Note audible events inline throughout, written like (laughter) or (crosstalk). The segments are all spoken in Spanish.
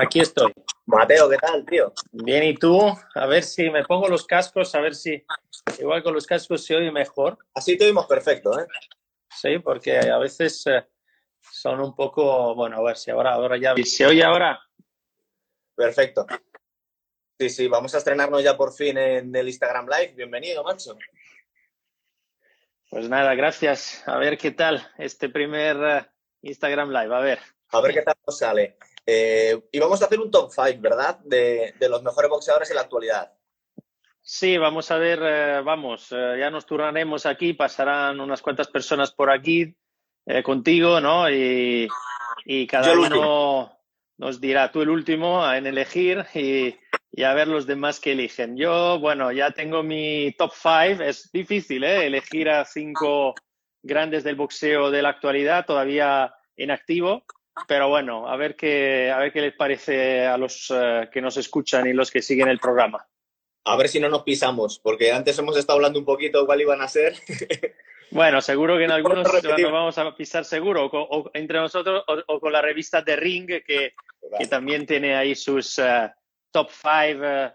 Aquí estoy. Mateo, ¿qué tal, tío? Bien, ¿y tú? A ver si me pongo los cascos, a ver si igual con los cascos se oye mejor. Así te oímos perfecto, ¿eh? Sí, porque a veces eh, son un poco, bueno, a ver si ahora, ahora ya... ¿Se oye ahora? Perfecto. Sí, sí, vamos a estrenarnos ya por fin en el Instagram Live. Bienvenido, macho. Pues nada, gracias. A ver qué tal este primer eh, Instagram Live, a ver. A ver qué tal nos sale. Eh, y vamos a hacer un top 5, ¿verdad? De, los mejores boxeadores en la actualidad. Sí, vamos a ver, eh, vamos, eh, ya nos turnaremos aquí, pasarán unas cuantas personas por aquí contigo, ¿no? Y, cada uno nos dirá, tú el último en elegir y, y, a ver los demás que eligen. Yo, bueno, ya tengo mi top 5, es difícil, ¿eh? Elegir a cinco grandes del boxeo de la actualidad, todavía en activo. Pero bueno, a ver qué, a ver qué les parece a los eh, que nos escuchan y los que siguen el programa. A ver si no nos pisamos, porque antes hemos estado hablando un poquito de cuál iban a ser. (laughs) Bueno, seguro que en algunos nos vamos a pisar seguro, o, entre nosotros o, con la revista The Ring, que, que también tiene ahí sus eh, top five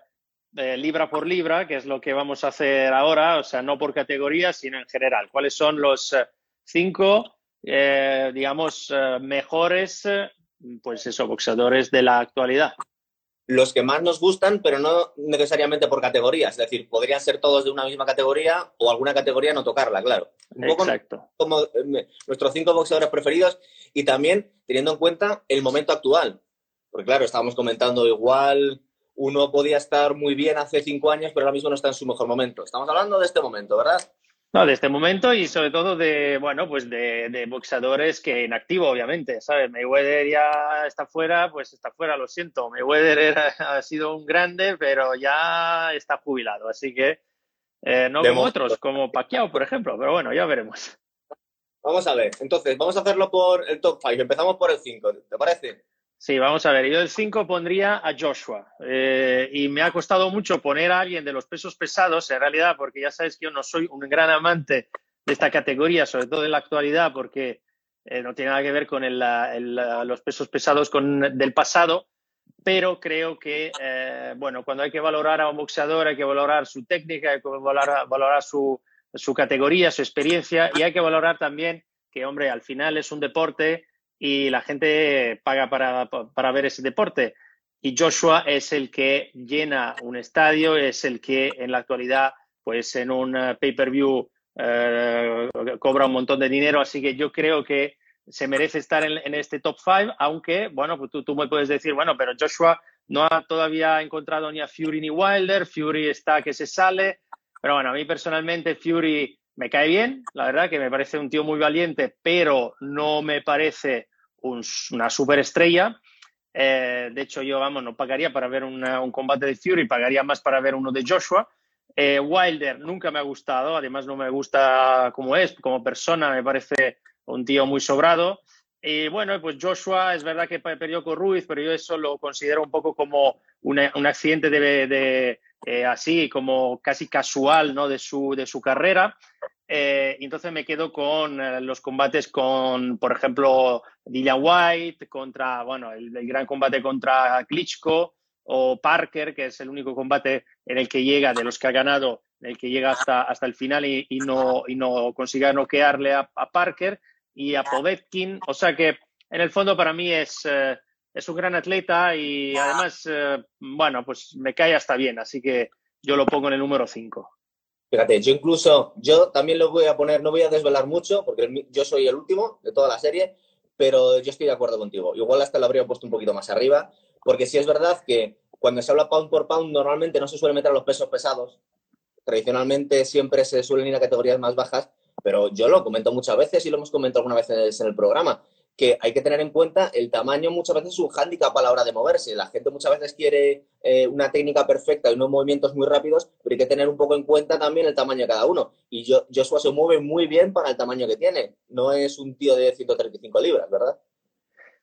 eh, libra por libra, que es lo que vamos a hacer ahora, o sea, no por categoría, sino en general. ¿Cuáles son los cinco eh, digamos, eh, mejores, eh, pues eso, boxeadores de la actualidad. Los que más nos gustan, pero no necesariamente por categorías. Es decir, podrían ser todos de una misma categoría o alguna categoría no tocarla, claro. Un poco Exacto. como nuestros cinco boxeadores preferidos y también teniendo en cuenta el momento actual. Porque claro, estábamos comentando igual uno podía estar muy bien hace cinco años, pero ahora mismo no está en su mejor momento. Estamos hablando de este momento, ¿verdad? No, de este momento y sobre todo de, bueno, pues de, boxeadores que en activo, obviamente, ¿sabes? Mayweather ya está fuera, pues está fuera, lo siento. Mayweather (laughs) ha sido un grande, pero ya está jubilado, así que eh, no como otros, como Pacquiao, por ejemplo, pero bueno, ya veremos. Vamos a ver, entonces, vamos a hacerlo por el top 5, empezamos por el 5, ¿te parece? Sí, vamos a ver. Yo el 5 pondría a Joshua. Eh, y me ha costado mucho poner a alguien de los pesos pesados, en realidad, porque ya sabes que yo no soy un gran amante de esta categoría, sobre todo en la actualidad, porque eh, no tiene nada que ver con los pesos pesados del pasado. Pero creo que, eh, bueno, cuando hay que valorar a un boxeador, hay que valorar su técnica, hay que valorar, valorar su, su categoría, su experiencia, y hay que valorar también que, hombre, al final es un deporte y la gente paga para, ver ese deporte. Y Joshua es el que llena un estadio, es el que en la actualidad, pues en un eh, pay-per-view eh, cobra un montón de dinero, así que yo creo que se merece estar en, este top 5, aunque, bueno, pues tú, tú, me puedes decir, bueno, pero Joshua no ha todavía encontrado ni a Fury ni Wilder, Fury está que se sale, pero bueno, a mí personalmente Fury me cae bien, la verdad que me parece un tío muy valiente, pero no me parece una superestrella. Eh, de hecho, yo, vamos, no pagaría para ver un combate de Fury, pagaría más para ver uno de Joshua. Eh, Wilder nunca me ha gustado, además no me gusta como es, como persona, me parece un tío muy sobrado. Y bueno, pues Joshua es verdad que perdió con Ruiz, pero yo eso lo considero un poco como un accidente de, eh, así, como casi casual ¿no? de, su, de su carrera. Eh, entonces me quedo con eh, los combates con, por ejemplo, Dillian White, contra, bueno, el, gran combate contra Klitschko o Parker, que es el único combate en el que llega, de los que ha ganado, en el que llega hasta, hasta el final y, no, y no consiga noquearle a, Parker y a Povetkin. O sea que, en el fondo, para mí es, eh, es un gran atleta y además, bueno, pues me cae hasta bien, así que yo lo pongo en el número 5. Fíjate, yo incluso, yo también lo voy a poner, no voy a desvelar mucho, porque yo soy el último de toda la serie, pero yo estoy de acuerdo contigo. Igual hasta lo habría puesto un poquito más arriba, porque sí es verdad que cuando se habla pound por pound, normalmente no se suele meter a los pesos pesados. Tradicionalmente siempre se suelen ir a categorías más bajas, pero yo lo comento muchas veces y lo hemos comentado alguna vez en el programa que hay que tener en cuenta el tamaño muchas veces es un hándicap a la hora de moverse. La gente muchas veces quiere eh, una técnica perfecta y unos movimientos muy rápidos, pero hay que tener un poco en cuenta también el tamaño de cada uno. Y Joshua se mueve muy bien para el tamaño que tiene. No es un tío de 135 libras, ¿verdad?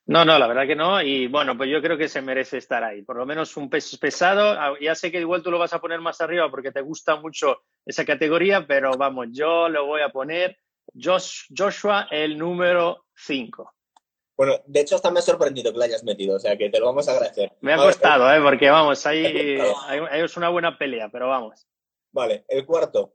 No, no, la verdad que no. Y bueno, pues yo creo que se merece estar ahí. Por lo menos un peso pesado. Ah, ya sé que igual tú lo vas a poner más arriba porque te gusta mucho esa categoría, pero vamos, yo lo voy a poner Joshua el número 5. Bueno, de hecho hasta me ha sorprendido que lo hayas metido, o sea que te lo vamos a agradecer. Me ha costado, ¿eh? Porque vamos, ahí, es una buena pelea, pero vamos. Vale, el cuarto.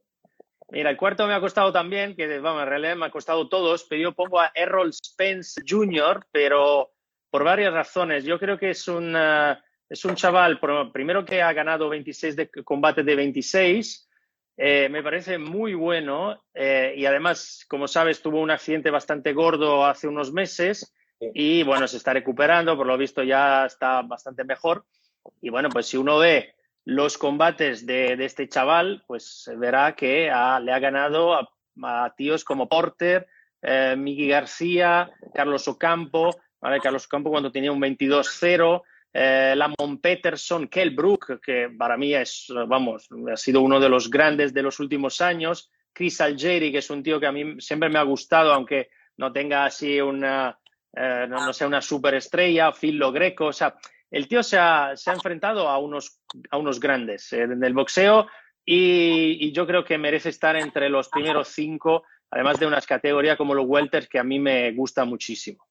Mira, el cuarto me ha costado también, que vamos, en realidad me ha costado todos, pero yo pongo a Errol Spence Jr., pero por varias razones. Yo creo que es un, es un chaval, primero que ha ganado 26 de combate de 26, eh, me parece muy bueno eh, y además, como sabes, tuvo un accidente bastante gordo hace unos meses y bueno, se está recuperando, por lo visto ya está bastante mejor. Y bueno, pues si uno ve los combates de, este chaval, pues verá que le ha ganado a, tíos como Porter, eh, Miki García, Carlos Ocampo. Carlos Ocampo cuando tenía un 22-0, eh, Lamont Peterson, Kell Brook, que para mí es, vamos, ha sido uno de los grandes de los últimos años, Chris Algeri, que es un tío que a mí siempre me ha gustado, aunque no tenga así una, eh, no, sea una superestrella, Phil Greco, o sea, el tío se ha, se ha enfrentado a unos, a unos grandes eh, en el boxeo y, y, yo creo que merece estar entre los primeros cinco, además de unas categorías como los welters que a mí me gusta muchísimo.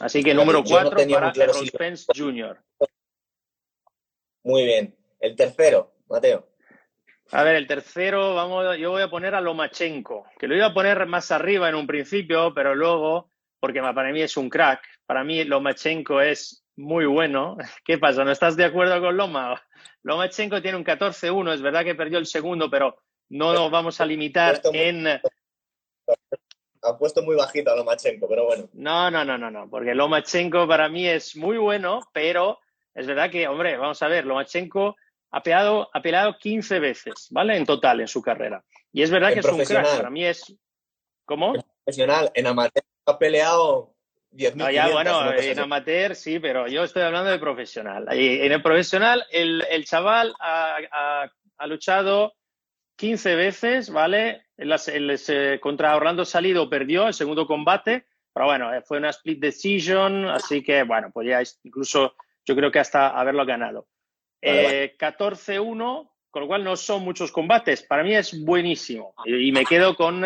Así que número cuatro para Errol Spence Jr. Muy bien. El tercero, Mateo. A ver, el tercero, vamos, yo voy a poner a Lomachenko, que lo iba a poner más arriba en un principio, pero luego, porque para mí es un crack, para mí Lomachenko es muy bueno. (laughs) ¿Qué pasa? ¿No estás de acuerdo con Loma? (laughs) Lomachenko tiene un 14-1, es verdad que perdió el segundo, pero no nos vamos a limitar en ha puesto muy bajito a Lomachenko, pero bueno. No, no, no, no, no, porque Lomachenko para mí es muy bueno, pero es verdad que, hombre, vamos a ver, Lomachenko ha peleado, ha peleado 15 veces, ¿vale? En total en su carrera. Y es verdad que es un crack, para mí es... ¿Cómo? profesional, en amateur ha peleado 10.000 no, ya, bueno, en amateur sí, pero yo estoy hablando de profesional. Y en el profesional, el, el chaval ha, ha luchado 15 veces, ¿vale? contra Orlando Salido perdió el segundo combate, pero bueno, eh, fue una split decision, así que bueno, pues ya incluso yo creo que hasta haberlo ganado. 14-1, eh, con lo cual no son muchos combates. Para mí es buenísimo. Y, me quedo con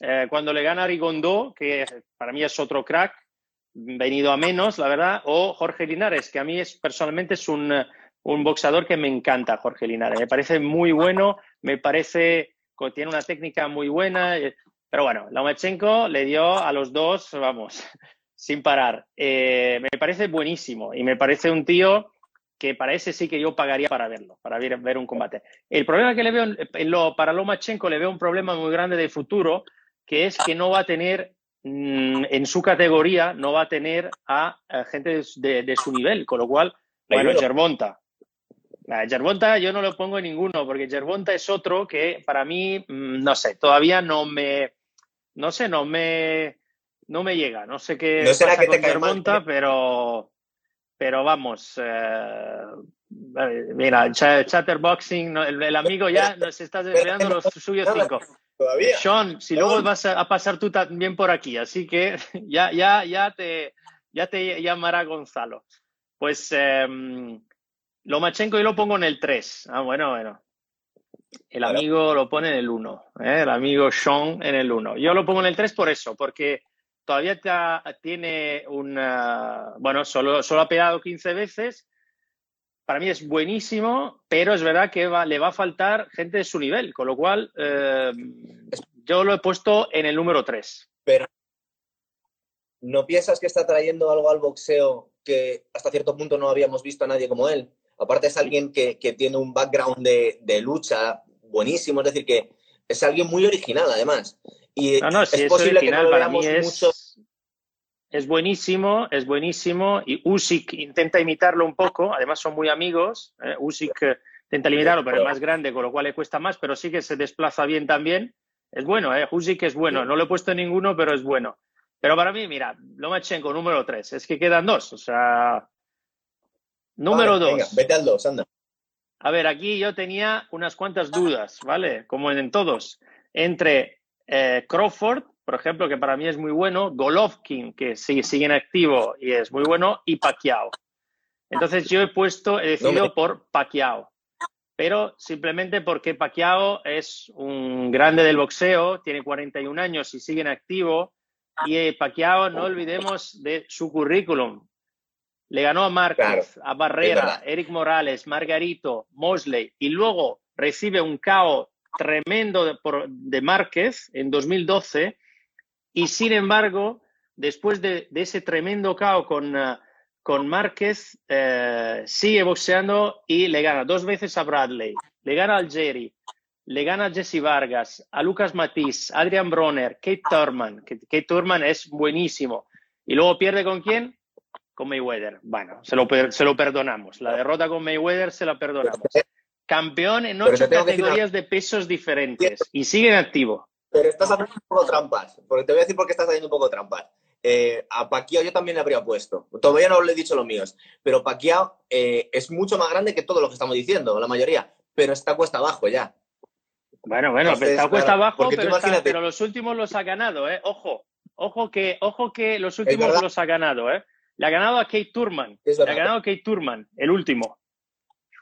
eh, cuando le gana a Rigondo, que para mí es otro crack, venido a menos, la verdad, o Jorge Linares, que a mí es personalmente es un, un boxeador que me encanta, Jorge Linares. Me parece muy bueno, me parece tiene una técnica muy buena. Eh, pero bueno, Lomachenko le dio a los dos, vamos, (laughs) sin parar. Eh, me parece buenísimo y me parece un tío que para ese sí que yo pagaría para verlo, para ver, ver un combate. El problema que le veo en lo, para Lomachenko le veo un problema muy grande de futuro, que es que no va a tener mm, en su categoría, no va a tener a, gente de, su nivel, con lo cual, bueno, Germonta, Gervonta yo no lo pongo en ninguno, porque Gervonta es otro que para mí, mm, no sé, todavía no me, no sé, no me, no me llega. No sé qué no será pasa que te con pero, pero vamos, eh, mira, Chatterboxing, el, amigo ya nos está (laughs) desviando los suyos cinco. Todavía. Sean, si luego vas a, pasar tú también por aquí, así que (laughs) ya, ya, ya te, ya te llamará Gonzalo. Pues eh, Lomachenko yo lo pongo en el 3. Ah, bueno, bueno. El amigo lo pone en el 1. ¿eh? El amigo Sean en el 1. Yo lo pongo en el 3 por eso, porque todavía tiene un. Bueno, solo, solo ha pegado 15 veces. Para mí es buenísimo, pero es verdad que le va a faltar gente de su nivel, con lo cual eh, yo lo he puesto en el número 3. Pero ¿no piensas que está trayendo algo al boxeo que hasta cierto punto no habíamos visto a nadie como él? Aparte es alguien que, tiene un background de, lucha buenísimo, es decir, que es alguien muy original además. Y no, es, posible que no para mí es, es buenísimo, es buenísimo. Y Usyk intenta imitarlo un poco, además son muy amigos. ¿eh? Usyk eh, intenta imitarlo, pero es más grande, con lo cual le cuesta más, pero sí que se desplaza bien también. Es bueno, ¿eh? Usyk es bueno. No lo he puesto en ninguno, pero es bueno. Pero para mí, mira, Lomachenko número 3, es que quedan dos. O sea, Número dos. vete al dos, anda. A ver, aquí yo tenía unas cuantas dudas, ¿vale? Como en todos. Entre eh, Crawford, por ejemplo, que para mí es muy bueno, Golovkin, que sigue, sigue en activo y es muy bueno, y Pacquiao. Entonces yo he puesto, he decidido por Pacquiao. Pero simplemente porque Pacquiao es un grande del boxeo, tiene 41 años y sigue en activo. Y eh, Pacquiao, no olvidemos de su currículum. Le ganó a Márquez, a Barrera, Eric Morales, Margarito, Mosley y luego recibe un KO tremendo de, por, de Márquez en 2012 y sin embargo, después de, ese tremendo KO con, uh, con Márquez, eh, sigue boxeando y le gana dos veces a Bradley, le gana al Jerry, le gana a Jesse Vargas, a Lucas Matiz, Adrian Bronner, Kate Thurman, que Kate Thurman es buenísimo. Y luego pierde con quién? Con Mayweather. Bueno, se lo, se lo perdonamos. La derrota con Mayweather se la perdonamos. Campeón en ocho categorías de pesos diferentes y sigue en activo. Pero estás haciendo un poco trampas, porque te voy a decir por qué estás haciendo un poco trampas. Eh, a Pacquiao yo también le habría puesto. Todavía no le he dicho los míos, pero Pacquiao eh, es mucho más grande que todo lo que estamos diciendo, la mayoría, pero está cuesta abajo ya. Bueno, bueno, Entonces, está cuesta claro, abajo, pero, está, pero, los últimos los ha ganado, ¿eh? Ojo, ojo que, ojo que los últimos los ha ganado, ¿eh? Le ha ganado a Kate Turman, le ha ganado a Kate Turman, el último.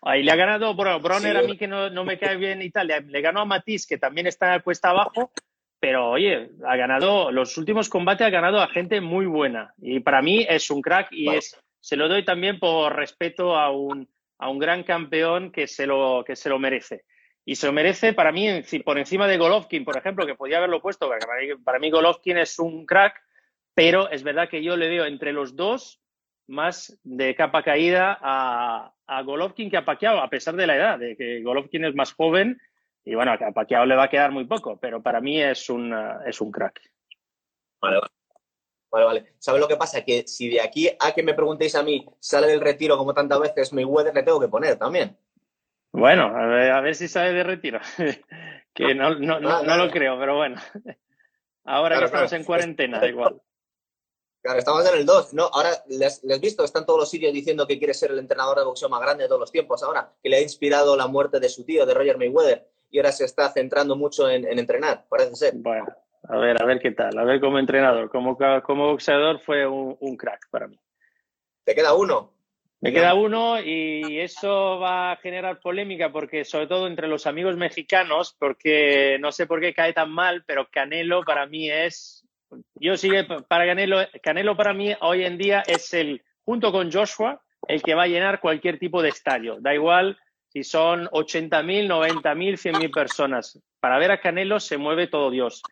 Ahí le ha ganado Bronner sí, a mí que no, no, me cae bien y tal, le, ganó a Matisse que también está cuesta abajo, pero oye, ha ganado, los últimos combates ha ganado a gente muy buena. Y para mí es un crack y es, se lo doy también por respeto a un, a un gran campeón que se, lo, que se lo merece. Y se lo merece para mí por encima de Golovkin, por ejemplo, que podía haberlo puesto, para mí, para mí Golovkin es un crack, pero es verdad que yo le veo entre los dos más de capa caída a, a Golovkin que a Pacquiao, a pesar de la edad, de que Golovkin es más joven y bueno, a Pacquiao le va a quedar muy poco, pero para mí es un, es un crack. Vale, vale. Vale, vale. ¿Sabes lo que pasa? Que si de aquí a que me preguntéis a mí sale del retiro como tantas veces Mayweather, le tengo que poner también. Bueno, a ver, a ver si sale de retiro. (laughs) que no, no, no, no, lo creo, pero bueno. Ahora claro, que estamos claro. en cuarentena, da igual. Claro, estamos en el 2. No, ahora les, les visto, están todos los sitios diciendo que quiere ser el entrenador de boxeo más grande de todos los tiempos. Ahora, que le ha inspirado la muerte de su tío, de Roger Mayweather y ahora se está centrando mucho en, en, entrenar, parece ser. Bueno, a ver, a ver qué tal. A ver como entrenador, como, como boxeador fue un, un crack para mí. ¿Te queda uno? Me queda uno y eso va a generar polémica porque sobre todo entre los amigos mexicanos, porque no sé por qué cae tan mal, pero Canelo para mí es, yo sigue para Canelo, Canelo para mí hoy en día es el, junto con Joshua, el que va a llenar cualquier tipo de estadio. Da igual si son 80.000, 90.000, 100.000 personas. Para ver a Canelo se mueve todo Dios.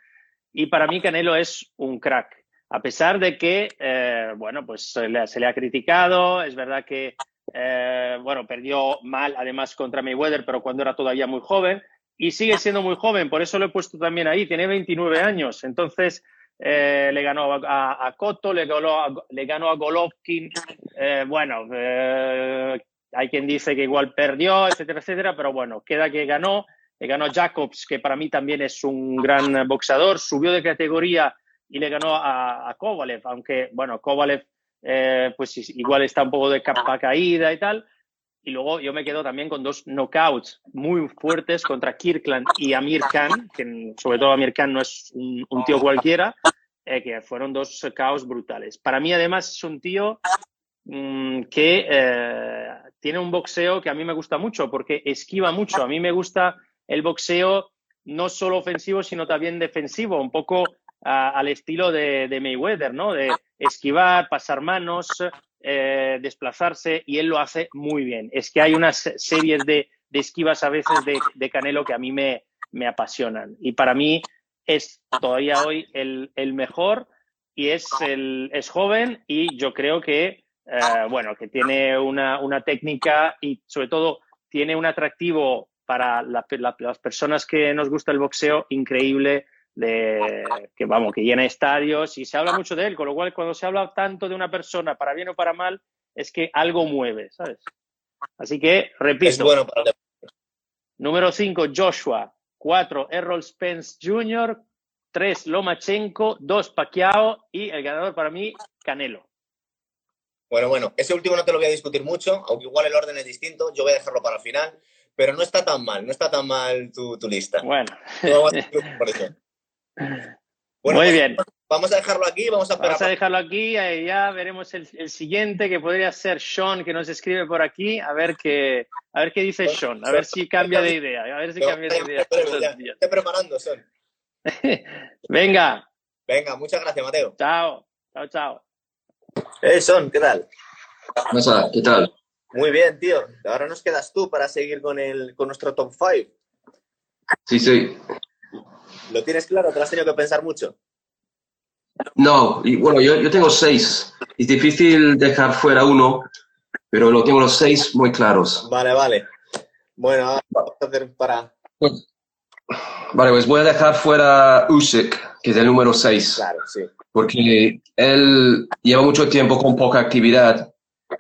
Y para mí Canelo es un crack. A pesar de que, eh, bueno, pues se le, se le, ha criticado, es verdad que, eh, bueno, perdió mal además contra Mayweather, pero cuando era todavía muy joven, y sigue siendo muy joven, por eso lo he puesto también ahí, tiene 29 años, entonces eh, le ganó a, a, Cotto, le ganó a, le ganó a Golovkin, eh, bueno, eh, hay quien dice que igual perdió, etcétera, etcétera, pero bueno, queda que ganó, le ganó a Jacobs, que para mí también es un gran boxeador, subió de categoría y le ganó a, a Kovalev, aunque, bueno, Kovalev eh, pues igual está un poco de capa caída y tal. Y luego yo me quedo también con dos knockouts muy fuertes contra Kirkland y Amir Khan, que sobre todo Amir Khan no es un, tío cualquiera, eh, que fueron dos caos brutales. Para mí además es un tío mmm, que eh, tiene un boxeo que a mí me gusta mucho porque esquiva mucho. A mí me gusta el boxeo no solo ofensivo, sino también defensivo, un poco a, al estilo de, de, Mayweather, ¿no? De esquivar, pasar manos, eh, desplazarse, y él lo hace muy bien. Es que hay unas series de, de esquivas a veces de, de, Canelo que a mí me, me apasionan. Y para mí es todavía hoy el, el mejor y es, el, es joven y yo creo que, eh, bueno, que tiene una, una técnica y sobre todo tiene un atractivo para la, la, las personas que nos gusta el boxeo increíble de que vamos, que llena estadios y se habla mucho de él, con lo cual cuando se habla tanto de una persona, para bien o para mal, es que algo mueve, ¿sabes? Así que, repito. Bueno para... Número 5, Joshua. 4, Errol Spence Jr. 3, Lomachenko. 2, Pacquiao. Y el ganador para mí, Canelo. Bueno, bueno, ese último no te lo voy a discutir mucho, aunque igual el orden es distinto, yo voy a dejarlo para el final, pero no está tan mal, no está tan mal tu, tu lista. Bueno. (laughs) por eso. Bueno, Muy bien. Vamos a dejarlo aquí, vamos a Vamos a dejarlo aquí, y ya veremos el, el, siguiente que podría ser Sean, que nos escribe por aquí, a ver qué, a ver qué dice Sean, a ver si cambia de idea, a ver si cambia de idea. Estoy preparando, Sean. (laughs) Venga, Venga, muchas gracias, Mateo. Chao, chao, chao. Hey, Son, ¿qué tal? ¿Qué tal? Muy bien, tío. Ahora nos quedas tú para seguir con, el, con nuestro top 5. Sí, sí. ¿Lo tienes claro? ¿Te lo has tenido que pensar mucho? No, y bueno, yo, yo tengo seis. Es difícil dejar fuera uno, pero lo tengo los seis muy claros. Vale, vale. Bueno, ahora vamos a hacer para... Vale, pues voy a dejar fuera Usyk, que es el número seis. Claro, sí. Porque él lleva mucho tiempo con poca actividad.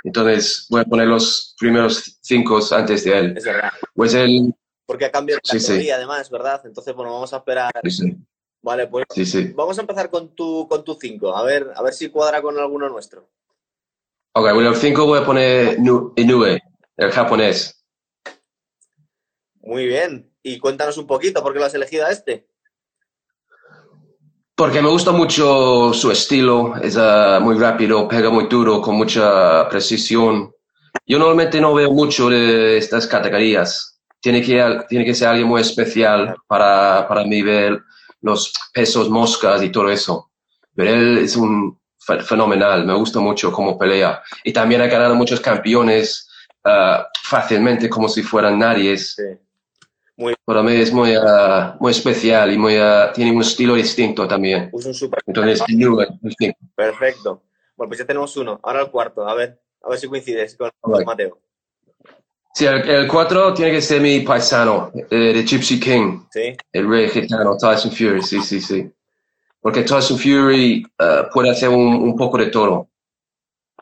Entonces voy a poner los primeros cinco antes de él. Es verdad. Pues él... Porque ha cambiado de Sí, sí. categoría, además, ¿verdad? Entonces, bueno, vamos a esperar. Sí, sí. Vale, pues sí, sí. vamos a empezar con tu con tu 5. A ver, a ver si cuadra con alguno nuestro. Ok, bueno, el cinco voy a poner Inoue, el japonés. Muy bien. Y cuéntanos un poquito, ¿por qué lo has elegido a este? Porque me gusta mucho su estilo, es ah, muy rápido, pega muy duro, con mucha precisión. Yo normalmente no veo mucho de estas categorías. Tiene que, tiene que ser alguien muy especial para, para mí ver los pesos moscas y todo eso. Pero él es un fe- fenomenal, me gusta mucho cómo pelea. Y también ha ganado muchos campeones ah, fácilmente, como si fueran nadies. Sí. Para mí es muy, ah, muy especial y muy, ah, tiene un estilo distinto también. Puso un super. Entonces. Perfecto. Bueno, pues ya tenemos uno. Ahora el cuarto. A ver, a ver si coincides con Vale. Mateo. Sí, el, el cuatro tiene que ser mi paisano, eh, de Gypsy King, Sí, el rey gitano, Tyson Fury, sí, sí, sí. Porque Tyson Fury eh, puede hacer un, un poco de todo.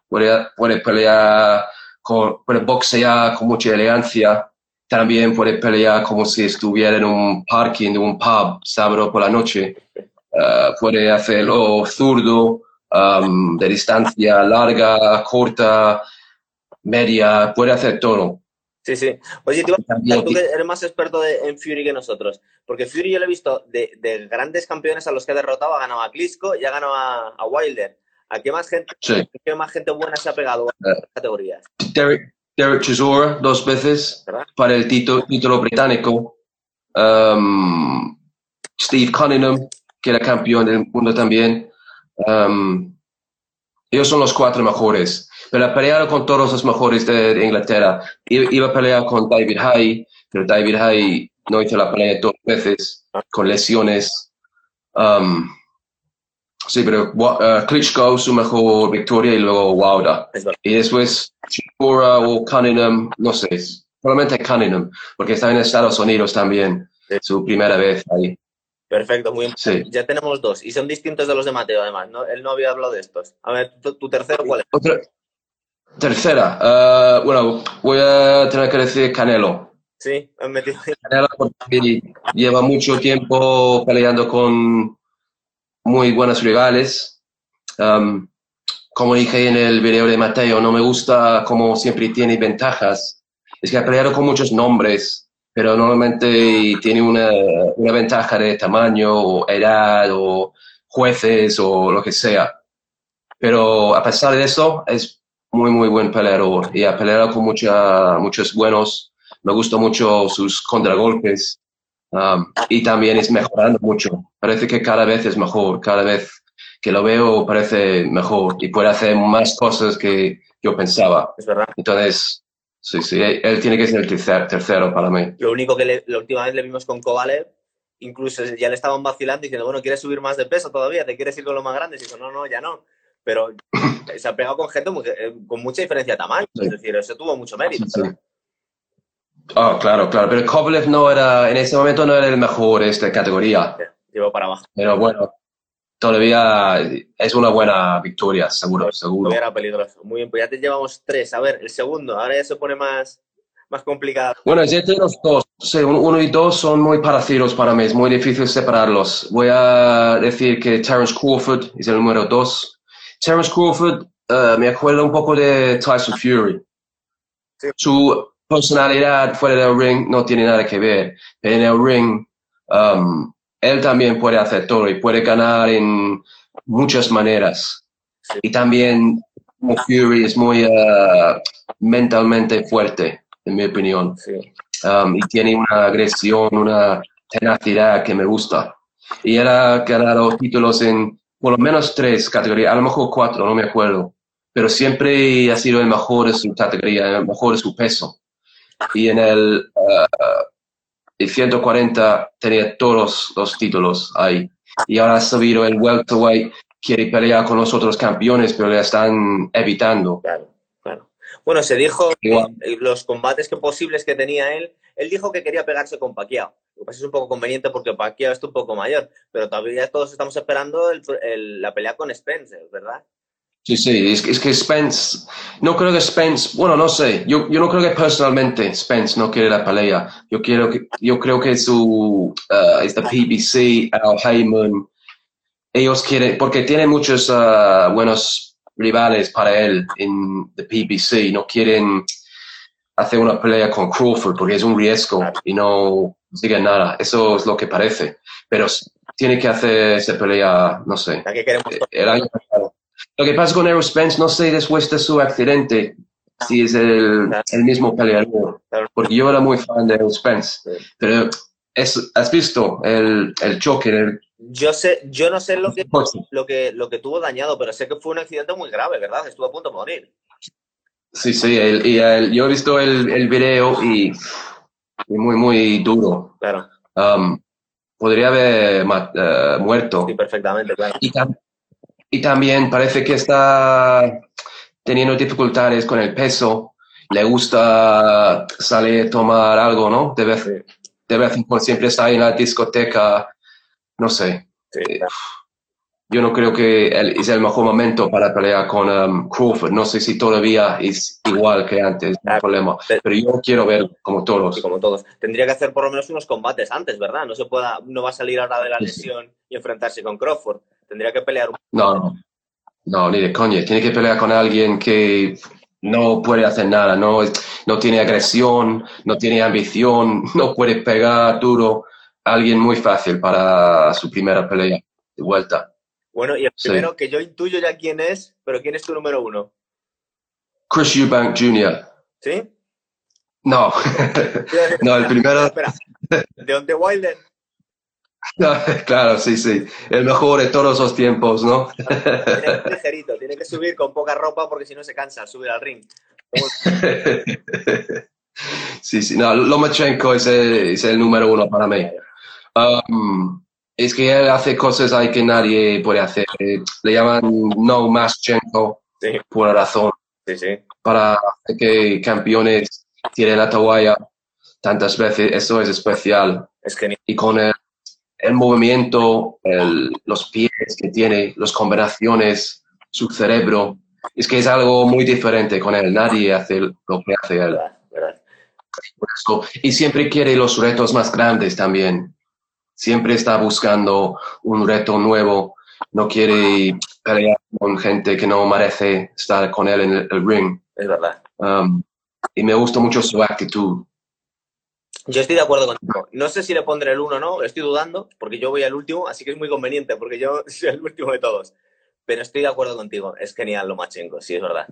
Puede, puede pelear, con, puede boxear con mucha elegancia. También puede pelear como si estuviera en un parking de un pub sábado por la noche. Eh, puede hacerlo zurdo, um, de distancia larga, corta, media, puede hacer todo. Sí, sí. Oye, a preguntar, tú que eres más experto de- en Fury que nosotros. Porque Fury yo lo he visto de, de grandes campeones a los que ha derrotado. Ha ganado a Klitschko y ha ganado a, a Wilder. ¿A qué más gente, Sí. qué más gente buena se ha pegado a Eh. las categorías? Derek, Derek Chisora dos veces ¿Verdad? para el título británico. Um, Steve Cunningham, que era campeón del mundo también. Um, ellos son los cuatro mejores. Pero pelearon con todos los mejores de, de Inglaterra. I- Iba a pelear con David Hay, pero David Hay no hizo la pelea dos veces con lesiones. Um, sí, pero uh, Klitschko su mejor victoria y luego Wilder. Y después Chikora o Cunningham, no sé, probablemente Cunningham, porque está en Estados Unidos también, Sí. su primera vez ahí. Perfecto, muy bien. Sí. Ya tenemos dos. Y son distintos de los de Mateo, además. ¿no? Él no había hablado de estos. A ver, tu, tu tercero, ¿cuál es? Otra, tercera, ah, bueno, voy a tener que decir Canelo. Sí, me metido. Canelo porque lleva mucho tiempo peleando con muy buenos rivales. Um, como dije en el video de Mateo, no me gusta como siempre tiene ventajas. Es que ha peleado con muchos nombres, pero normalmente tiene una, una ventaja de tamaño o edad o jueces o lo que sea. Pero a pesar de eso, es muy, muy buen peleador y ha peleado con mucha, muchos buenos. Me gustan mucho sus contragolpes um, y también es mejorando mucho. Parece que cada vez es mejor, cada vez que lo veo parece mejor y puede hacer más cosas que yo pensaba. Es verdad. Entonces, sí, sí, él, él tiene que ser el tercer- tercero para mí. Lo único que le- la última vez le vimos con Kovalev, incluso ya le estaban vacilando diciendo, bueno, ¿quieres subir más de peso todavía? ¿Te quieres ir con lo más grande? Y dijo, no, no, ya no. Pero se ha pegado con gente eh, con mucha diferencia de tamaño. Sí. Es decir, eso tuvo mucho mérito. Sí. Oh, claro, claro. Pero Kovalev no era, en ese momento no era el mejor de esta categoría. Llevó para abajo. Pero bueno, todavía es una buena victoria, seguro, seguro. Era peligroso. Muy bien, pues ya te llevamos tres. A ver, el segundo. Ahora ya se pone más, más complicado. Bueno, ya entre los dos, sí, un- uno y dos son muy parecidos para mí, es muy difícil separarlos. Voy a decir que Terence Crawford es el número dos. Terence Crawford eh, me acuerda un poco de Tyson Fury. Sí. Su personalidad fuera del ring no tiene nada que ver, pero en el ring um, él también puede hacer todo y puede ganar en muchas maneras. Sí. Y también Fury es muy eh, mentalmente fuerte, en mi opinión. Sí. Um, y tiene una agresión, una tenacidad que me gusta. Y él ha ganado títulos en por lo menos tres categorías, a lo mejor cuatro, no me acuerdo, pero siempre ha sido el mejor de su categoría, el mejor de su peso. Y en el, uh, 140 tenía todos los títulos ahí. Y ahora ha subido el welterweight, quiere pelear con los otros campeones, pero le están evitando. Bueno, se dijo los combates que posibles que tenía él, él dijo que quería pegarse con Pacquiao. Lo que pasa es un poco conveniente porque Pacquiao está un poco mayor, pero todavía todos estamos esperando la pelea con Spencer, ¿verdad? Sí, sí, es, que Spence, no creo que Spence, bueno, no sé, yo, yo no creo que personalmente Spence no quiere la pelea. Yo, quiero que, yo creo que su, uh, esta PBC, Al Heyman, ellos quieren, porque tiene muchos uh, buenos rivales para él en the PBC, no quieren hacer una pelea con Crawford porque es un riesgo y no diga nada. Eso es lo que parece. Pero tiene que hacer esa pelea, no sé, el año pasado lo que pasa con Errol Spence, no sé después de su accidente si es el, el mismo peleador, porque yo era muy fan de Errol Spence, pero es, ¿has visto el, el choque? Yo sé, yo no sé lo que, (laughs) lo, que, lo que tuvo dañado, pero sé que fue un accidente muy grave, ¿verdad? Estuvo a punto de morir. Sí, sí, el, y yo he visto el, el video y, muy, muy duro. Claro. Um, podría haber uh, muerto. Sí, perfectamente, claro. Y, y también parece que está teniendo dificultades con el peso. Le gusta salir a tomar algo, ¿no? De vez, de vez en cuando siempre está en la discoteca, no sé. Eh, yo no creo que es el mejor momento para pelear con um, Crawford. No sé si todavía es igual que antes, no hay problema. Pero yo quiero ver como todos. como todos. Tendría que hacer por lo menos unos combates antes, ¿verdad? No se pueda, no va a salir ahora de la lesión y enfrentarse con Crawford. Tendría que pelear un No, no, ni de coña. Tiene que pelear con alguien que no puede hacer nada, no, no tiene agresión, no tiene ambición, (laughs) no puede pegar duro. Alguien muy fácil para su primera pelea de vuelta. Bueno, y el primero que yo intuyo ya quién es, pero ¿quién es tu número uno? Chris Eubank Jr. ¿Sí? No, (laughs) no, el primero... Espera, ¿de Wilder? claro, sí, sí. El mejor de todos los tiempos, ¿no? Tiene ligerito, tiene que subir con poca ropa porque si no se cansa subir al ring. (laughs) sí, sí. No, Lomachenko es el, es el número uno para mí. Um, es que él hace cosas ahí que nadie puede hacer. Le llaman No Maschenko sí. por razón. Sí, sí. Para que campeones tiren la toalla tantas veces, eso es especial. Es genial. Y con el, el movimiento, el, los pies que tiene, las combinaciones, su cerebro, es que es algo muy diferente con él. Nadie hace lo que hace él. Y siempre quiere los retos más grandes también siempre está buscando un reto nuevo, no quiere pelear con gente que no merece estar con él en el, ring. Es verdad. Um, y me gusta mucho su actitud. Yo estoy de acuerdo contigo. No sé si le pondré el uno o no, estoy dudando, porque yo voy al último, así que es muy conveniente, porque yo (laughs) soy el último de todos. Pero estoy de acuerdo contigo, es genial Lomachenko, sí, es verdad.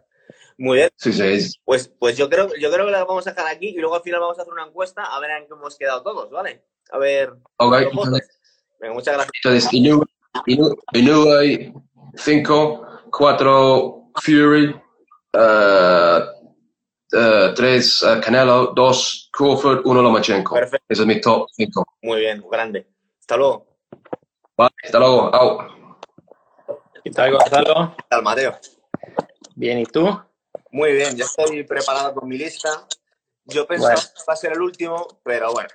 Muy bien. Sí, sí. Pues, pues yo, creo, yo creo que la vamos a dejar aquí y luego al final vamos a hacer una encuesta a ver en qué hemos quedado todos, ¿vale? A ver. Okay. Venga, muchas gracias. Entonces, Inoue, 5, 4, Fury, 3, uh, uh, Canelo, 2, Crawford, 1, Lomachenko. Perfecto. Ese es mi top 5. Muy bien, grande. Hasta luego. Vale, hasta luego. Out. ¿Qué tal, Gonzalo? ¿Qué tal, Mateo? Bien, ¿y tú? Muy bien, ya estoy preparado con mi lista. Yo pensaba que va a ser el último, pero bueno,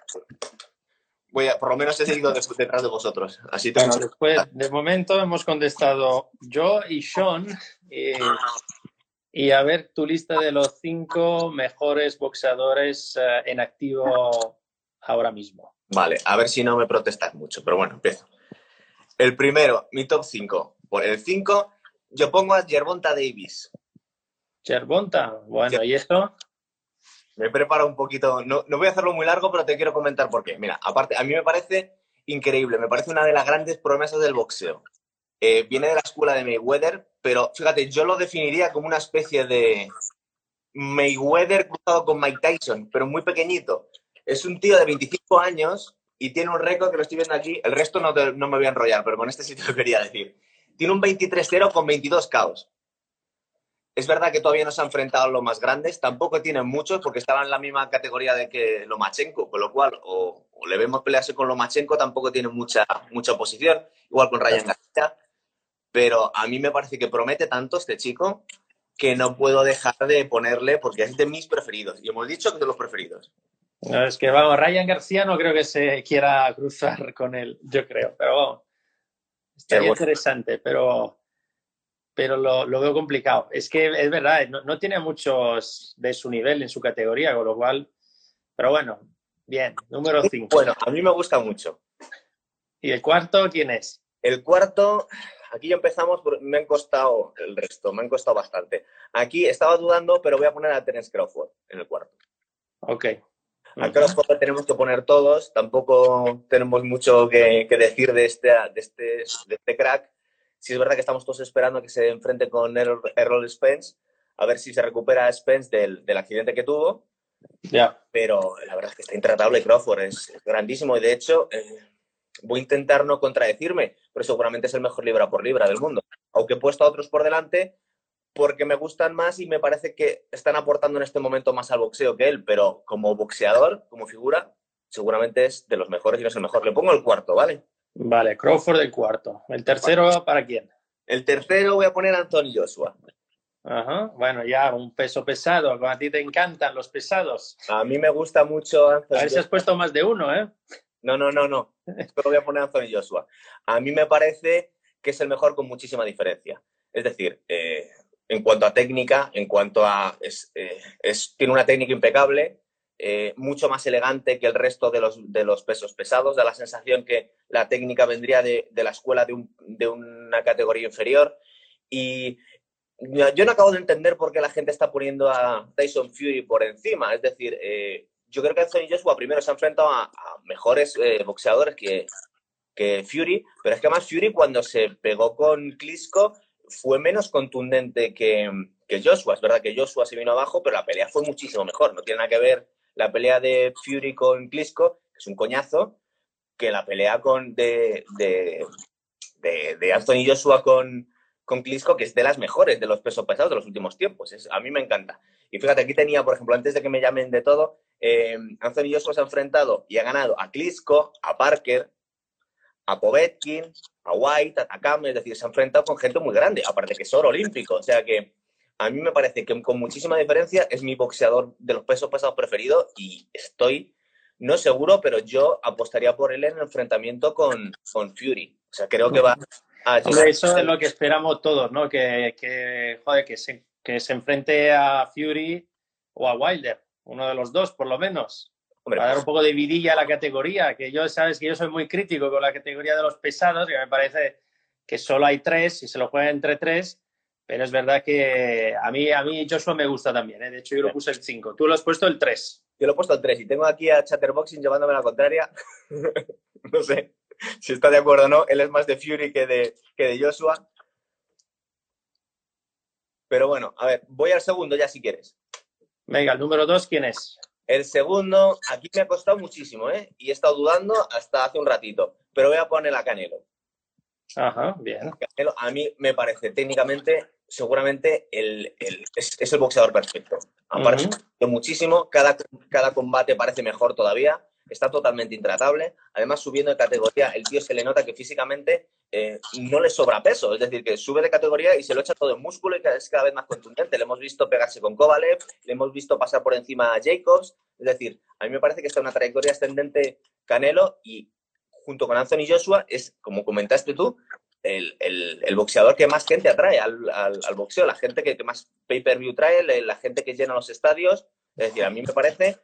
voy a, por lo menos he seguido detrás de vosotros. Así bueno, después, de momento hemos contestado yo y Sean. y a ver tu lista de los cinco mejores boxeadores uh, en activo ahora mismo. Vale, a ver si no me protestas mucho, pero bueno, empiezo. El primero, mi top 5. Por el 5, yo pongo a Gervonta Davis. Gervonta, bueno, ¿y esto? me he preparado un poquito, no, no voy a hacerlo muy largo, pero te quiero comentar por qué. Mira, aparte, a mí me parece increíble, me parece una de las grandes promesas del boxeo. Eh, viene de la escuela de Mayweather, pero fíjate, yo lo definiría como una especie de Mayweather cruzado con Mike Tyson, pero muy pequeñito. Es un tío de 25 años y tiene un récord que lo estoy viendo aquí. El resto no, no me voy a enrollar, pero con este sí te lo quería decir. tiene un 23-0 con 22 caos. Es verdad que todavía no se han enfrentado a los más grandes, tampoco tienen muchos porque estaban en la misma categoría de que Lomachenko, con lo cual o, le vemos pelearse con Lomachenko, tampoco tiene mucha, mucha oposición, igual con Ryan García, pero a mí me parece que promete tanto este chico que no puedo dejar de ponerle porque es de mis preferidos, y hemos dicho que de los preferidos. No, es que vamos, Ryan García no creo que se quiera cruzar con él, yo creo, pero vamos, estaría interesante, pero pero lo, veo complicado. Es que es verdad, no, tiene muchos de su nivel en su categoría, con lo cual, pero bueno, bien, número 5. Bueno, a mí me gusta mucho. ¿Y el cuarto quién es? El cuarto, aquí ya empezamos, me han costado el resto, me han costado bastante. Aquí estaba dudando, pero voy a poner a Terence Crawford en el cuarto. Ok. A Crawford tenemos que poner todos, tampoco tenemos mucho que, decir de este, de, este, de este crack si es verdad que estamos todos esperando que se enfrente con Errol Spence, a ver si se recupera Spence del, accidente que tuvo. Ya. Pero la verdad es que está intratable Crawford, es grandísimo. Y de hecho, eh, voy a intentar no contradecirme, pero seguramente es el mejor libra por libra del mundo. Aunque he puesto a otros por delante porque me gustan más y me parece que están aportando en este momento más al boxeo que él, pero como boxeador, como figura, seguramente es de los mejores y no es el mejor. Le pongo el cuarto, ¿vale? Vale, Crawford el cuarto. ¿El tercero para quién? El tercero voy a poner a Anthony Joshua. Ajá, bueno, ya un peso pesado. A ti te encantan los pesados. A mí me gusta mucho Anthony A ver si has puesto más de uno, ¿eh? No, no, no, no. Solo voy a poner a Anthony Joshua. A mí me parece que es el mejor con muchísima diferencia. Es decir, eh, en cuanto a técnica, en cuanto a... Eh, es, tiene una técnica impecable, eh, mucho más elegante que el resto de los, de los, pesos pesados. Da la sensación que la técnica vendría de, de la escuela de, un, de, una categoría inferior. Y yo no acabo de entender por qué la gente está poniendo a Tyson Fury por encima. Es decir, eh, yo creo que Anthony Joshua primero se ha enfrentado a, mejores eh, boxeadores que, que Fury, pero es que además Fury cuando se pegó con Klitschko fue menos contundente que, que Joshua. Es verdad que Joshua se vino abajo, pero la pelea fue muchísimo mejor. No tiene nada que ver la pelea de Fury con Klitschko, que es un coñazo, que la pelea con de, de, de, Anthony Joshua con, con Klitschko, que es de las mejores de los pesos pesados de los últimos tiempos. Es, a mí me encanta. Y fíjate, aquí tenía, por ejemplo, antes de que me llamen de todo, eh, Anthony Joshua se ha enfrentado y ha ganado a Klitschko, a Parker, a Povetkin, a White, a Takame, es decir, se ha enfrentado con gente muy grande, aparte que es oro olímpico. O sea que a mí me parece que con muchísima diferencia es mi boxeador de los pesos pesados preferido y estoy, no seguro, pero yo apostaría por él en el enfrentamiento con, con Fury. O sea, creo que va a... eso es lo que esperamos todos, ¿no? Que, que, joder, que, se, que se enfrente a Fury o a Wilder, uno de los dos, por lo menos. para dar pues un poco de vidilla a la categoría, que yo, sabes que yo soy muy crítico con la categoría de los pesados, que me parece que solo hay tres y se lo juegan entre tres pero es verdad que a mí, a mí Joshua me gusta también. ¿eh? De hecho, yo lo puse el 5. Tú lo has puesto el 3. Yo lo he puesto el 3 y tengo aquí a Chatterboxing llevándome la contraria. (laughs) no sé si está de acuerdo o no. Él es más de Fury que de, que de Joshua. Pero bueno, a ver, voy al segundo ya si quieres. Venga, el número 2, ¿quién es? El segundo, aquí me ha costado muchísimo, ¿eh? Y he estado dudando hasta hace un ratito. Pero voy a poner a Canelo. Ajá, bien. Canelo, a mí me parece técnicamente seguramente el, es, el boxeador perfecto. Aparte, muchísimo, cada, cada combate parece mejor todavía, está totalmente intratable. Además, subiendo de categoría, el tío se le nota que físicamente eh, no le sobra peso, es decir, que sube de categoría y se lo echa todo en músculo y es cada vez más contundente. Le hemos visto pegarse con Kovalev, le hemos visto pasar por encima a Jacobs, es decir, a mí me parece que está una trayectoria ascendente Canelo y junto con Anthony Joshua es, como comentaste tú, el, boxeador que más gente atrae al, boxeo, la gente que, más pay-per-view trae, la gente que llena los estadios. Es decir, a mí me parece,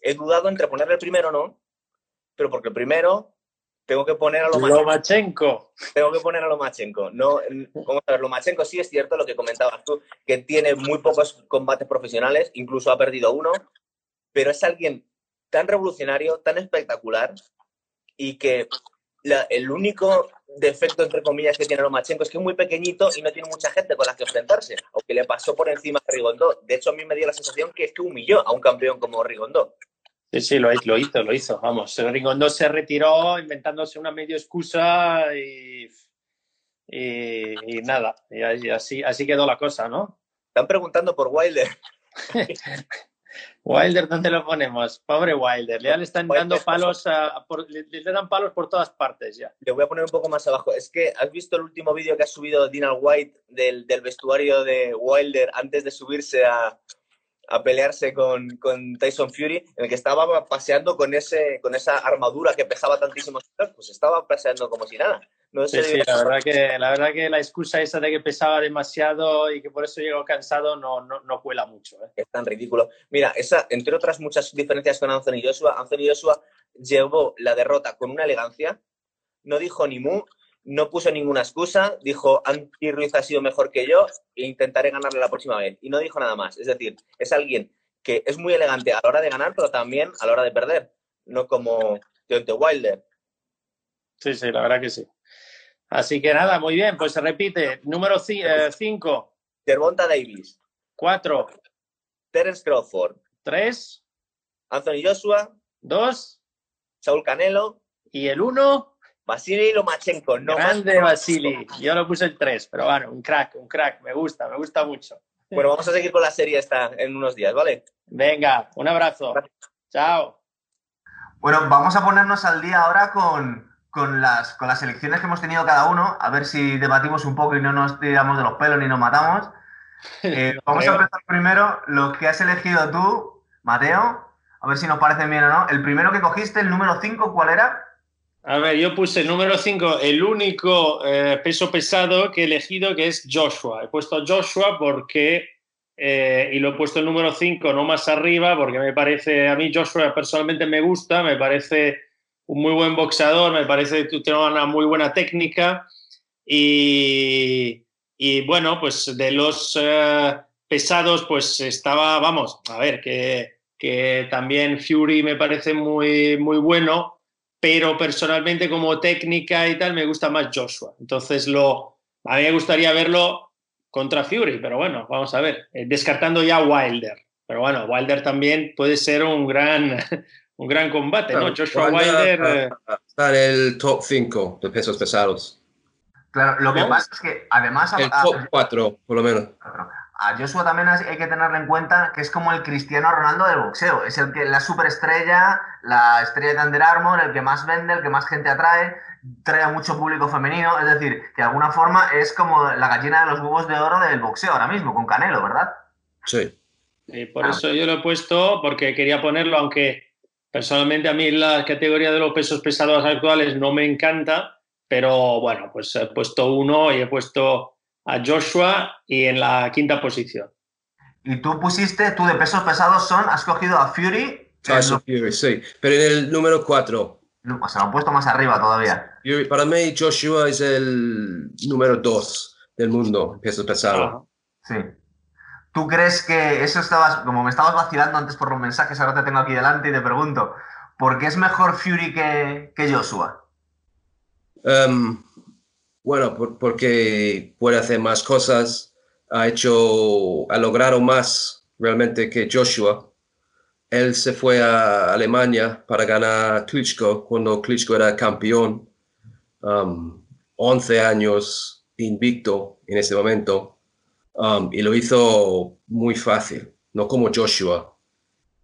he dudado entre ponerle el primero o no, pero porque el primero tengo que poner a Lomachenko. Tengo que poner a Lomachenko. No, vamos a ver, Lomachenko sí es cierto lo que comentabas tú, que tiene muy pocos combates profesionales, incluso ha perdido uno, pero es alguien tan revolucionario, tan espectacular y que el único defecto, entre comillas, que tiene Lomachenko es que es muy pequeñito y no tiene mucha gente con la que enfrentarse, aunque le pasó por encima a Rigondó. De hecho, a mí me dio la sensación que es que humilló a un campeón como Rigondó. Sí, sí, lo, lo hizo, lo hizo. Vamos, Rigondó se retiró inventándose una medio excusa y, y, nada, y así, así quedó la cosa, ¿no? Están preguntando por Wilder. (laughs) Wilder, ¿dónde lo ponemos? Pobre Wilder, ya le están dando palos, le, dan palos por todas partes ya. Le voy a poner un poco más abajo. Es que, ¿has visto el último vídeo que ha subido Dina White del, del vestuario de Wilder antes de subirse a, a pelearse con, con, Tyson Fury, en el que estaba paseando con, ese, con esa armadura que pesaba tantísimo, pues estaba paseando como si nada. No sí, sí, la verdad, que, la verdad que la excusa esa de que pesaba demasiado y que por eso llegó cansado no, no, no cuela mucho. ¿eh? Es tan ridículo. Mira, esa, entre otras muchas diferencias con Anthony Joshua, Anthony Joshua llevó la derrota con una elegancia, no dijo ni mu, no puso ninguna excusa, dijo, Andy Ruiz ha sido mejor que yo e intentaré ganarle la próxima vez. Y no dijo nada más. Es decir, es alguien que es muy elegante a la hora de ganar, pero también a la hora de perder, no como Deontay Wilder. Sí, sí, la verdad que sí. Así que nada, muy bien, pues se repite. Número 5. Eh, Davis. 4. Terence Crawford. 3. Anthony Joshua. 2. Saúl Canelo. Y el 1. Vasily Lomachenko, no Grande Vasily. Yo lo puse el 3, pero bueno, un crack, un crack. Me gusta, me gusta mucho. Bueno, vamos a seguir con la serie esta en unos días, ¿vale? Venga, un abrazo. Chao. Bueno, vamos a ponernos al día ahora con, con, las, con las elecciones que hemos tenido cada uno, a ver si debatimos un poco y no nos tiramos de los pelos ni nos matamos. (laughs) Eh, vamos a empezar primero lo que has elegido tú, Mateo, a ver si nos parece bien o no. El primero que cogiste, el número 5, ¿cuál era? A ver, yo puse número 5, el único eh, peso pesado que he elegido, que es Joshua. He puesto Joshua porque, eh, y lo he puesto el número 5, no más arriba, porque me parece, a mí Joshua personalmente me gusta, me parece un muy buen boxeador, me parece que tiene una muy buena técnica. Y, y bueno, pues de los eh, pesados, pues estaba, vamos, a ver, que, que también Fury me parece muy, muy bueno pero personalmente como técnica y tal me gusta más Joshua. Entonces lo, a mí me gustaría verlo contra Fury, pero bueno, vamos a ver, eh, descartando ya Wilder. Pero bueno, Wilder también puede ser un gran, (laughs) un gran combate, ¿no? Joshua Wilder... Está en el top 5 de pesos pesados. Claro, lo que pasa es que además... El top 4, por lo menos a Joshua también hay que tenerlo en cuenta que es como el Cristiano Ronaldo del boxeo. Es el que la superestrella, la estrella de Under Armour, el que más vende, el que más gente atrae, trae a mucho público femenino. Es decir, que de alguna forma es como la gallina de los huevos de oro del boxeo ahora mismo, con Canelo, ¿verdad? Sí. Y por eso yo lo he puesto, porque quería ponerlo, aunque personalmente a mí la categoría de los pesos pesados actuales no me encanta, pero bueno, pues he puesto uno y he puesto a Joshua y en la quinta posición. Y tú pusiste, tú de pesos pesados son, has cogido a Fury. Fury, sí. Pero en el número 4. O sea, lo han puesto más arriba todavía. para mí, Joshua es el número 2 del mundo, pesos pesados. Sí. ¿Tú crees que eso estabas, como me estabas vacilando antes por los mensajes, ahora te tengo aquí delante y te pregunto, ¿por qué es mejor Fury que, que Joshua? Um, bueno, porque puede hacer más cosas, ha hecho, ha logrado más realmente que Joshua. Él se fue a Alemania para ganar Klitschko cuando Klitschko era campeón, 11 um, años invicto en ese momento, um, y lo hizo muy fácil, no como Joshua.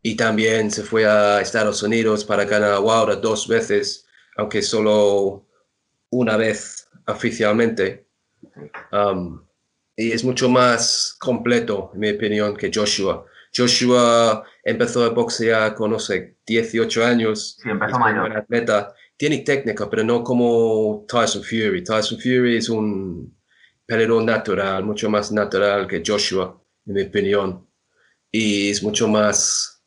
Y también se fue a Estados Unidos para ganar a Wilder dos veces, aunque solo una vez oficialmente. Um, y es mucho más completo, en mi opinión, que Joshua. Joshua empezó a boxear con, no sé, 18 años. Sí, empezó mayor. Atleta. Tiene técnica, pero no como Tyson Fury. Tyson Fury es un peleador natural, mucho más natural que Joshua, en mi opinión. Y es mucho más,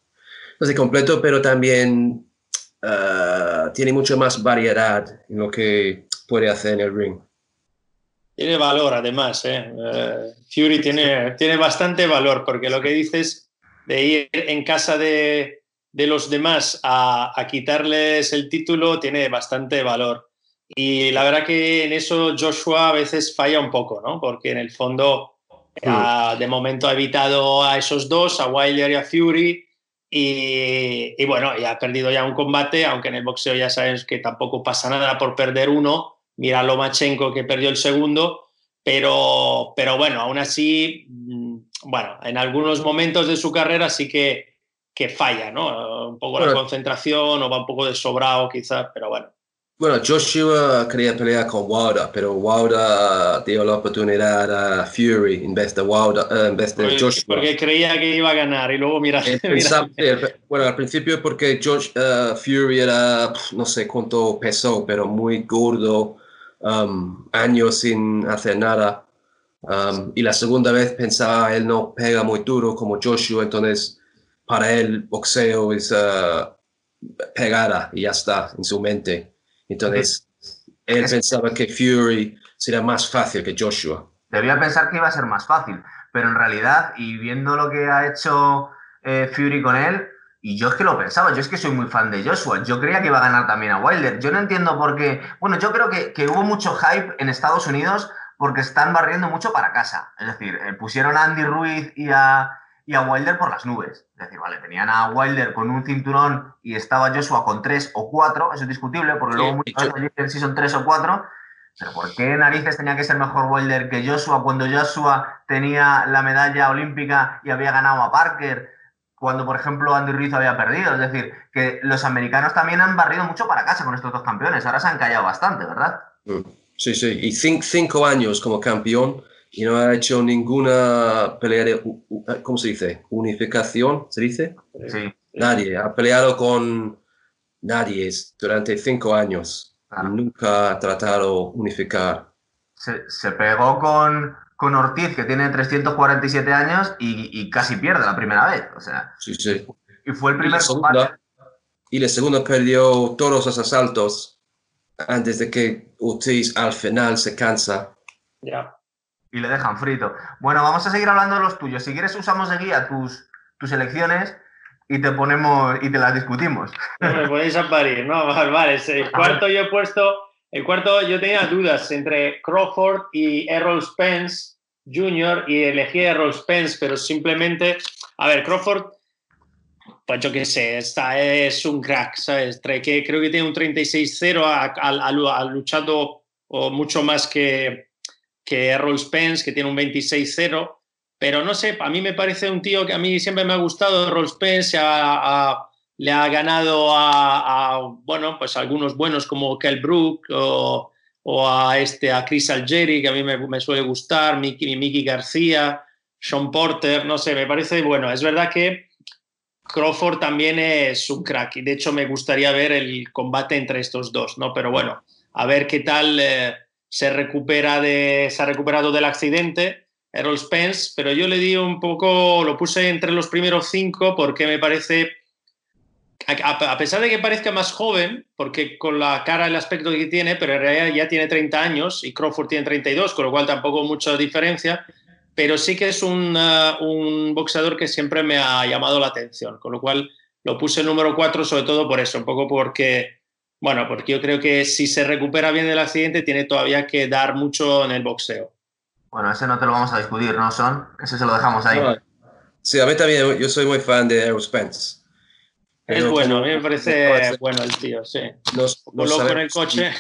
no sé, completo, pero también uh, tiene mucho más variedad en lo que puede hacer en el ring. Tiene valor, además. ¿eh? eh Fury tiene, tiene bastante valor, porque lo que dices de ir en casa de, de los demás a, a, quitarles el título tiene bastante valor. Y la verdad que en eso Joshua a veces falla un poco, ¿no? Porque en el fondo, hmm. de momento ha evitado a esos dos, a Wilder y a Fury, y, y, bueno, ya ha perdido ya un combate, aunque en el boxeo ya sabes que tampoco pasa nada por perder uno, mira Lomachenko que perdió el segundo, pero, pero bueno, aún así, mm, bueno, en algunos momentos de su carrera sí que, que falla, ¿no? Un poco la concentración o va un poco de sobrado quizás, pero bueno. Bueno, Joshua quería pelear con Wilder, pero Wilder dio la oportunidad a Fury en vez de, Wilder, eh, en vez de Joshua. Porque creía que iba a ganar y luego mira. (laughs) bueno, al principio porque Josh, uh, Fury era, no sé cuánto pesó, pero muy gordo, um, años sin hacer nada. Um, y la segunda vez pensaba, él no pega muy duro como Joshua, entonces para él boxeo es uh, pegada y ya está en su mente. Entonces, él pensaba que Fury sería más fácil que Joshua. Debía pensar que iba a ser más fácil, pero en realidad, y viendo lo que ha hecho eh, Fury con él, y yo es que lo pensaba, yo es que soy muy fan de Joshua, yo creía que iba a ganar también a Wilder. Yo no entiendo por qué, bueno, yo creo que, que hubo mucho hype en Estados Unidos porque están barriendo mucho para casa. Es decir, eh, pusieron a Andy Ruiz y a, y a Wilder por las nubes. Es decir, vale, tenían a Wilder con un cinturón y estaba Joshua con tres o cuatro, eso es discutible, porque luego muchos dicen si son tres o cuatro. Pero ¿por qué narices tenía que ser mejor Wilder que Joshua cuando Joshua tenía la medalla olímpica y había ganado a Parker? Cuando, por ejemplo, Andy Ruiz había perdido. Es decir, que los americanos también han barrido mucho para casa con estos dos campeones. Ahora se han callado bastante, ¿verdad? Mm. Sí, sí. Y cinco años como campeón y no ha hecho ninguna pelea de, ¿cómo se dice? Unificación, ¿se dice? Sí. Nadie, ha peleado con nadie durante cinco años. Nunca ha tratado unificar. Se, pegó con, con, Ortiz, que tiene 347 años, y, casi pierde la primera vez. O sea, sí, sí. Y fue el primer y la segunda perdió todos los asaltos antes de que Ortiz al final se cansa. Ya y le dejan frito. Bueno, vamos a seguir hablando de los tuyos. Si quieres, usamos de guía tus, tus elecciones y te ponemos y te las discutimos. me podéis (laughs) a parir, ¿no? Vale, el cuarto yo he puesto, el cuarto yo tenía dudas entre Crawford y Errol Spence Jr. y elegí a Errol Spence, pero simplemente, a ver, Crawford, pues yo qué sé, está, es un crack, ¿sabes? Creo que tiene un 36-0, ha luchado mucho más que, que Errol Spence, que tiene un 26-0, pero no sé, a mí me parece un tío que a mí siempre me ha gustado, Errol Spence le ha ganado a, bueno, pues algunos buenos como Kel Brook o, a, este, a Chris Algeri, que a mí me, suele gustar, Mickey, Mickey García, Sean Porter, no sé, me parece bueno. Es verdad que Crawford también es un crack y de hecho me gustaría ver el combate entre estos dos, ¿no? Pero bueno, a ver qué tal... Eh, se, recupera de, se ha recuperado del accidente, Errol Spence, pero yo le di un poco, lo puse entre los primeros cinco porque me parece, a, pesar de que parezca más joven, porque con la cara, el aspecto que tiene, pero en realidad ya tiene 30 años y Crawford tiene 32, con lo cual tampoco mucha diferencia, pero sí que es un, uh, un boxeador que siempre me ha llamado la atención, con lo cual lo puse número cuatro sobre todo por eso, un poco porque bueno, porque yo creo que si se recupera bien del accidente, tiene todavía que dar mucho en el boxeo. Bueno, ese no te lo vamos a discutir, ¿no, Son? Ese se lo dejamos ahí. Sí, a mí también, yo soy muy fan de Errol Spence. Es bueno, a mí me parece bueno el tío, sí. Los, en el coche.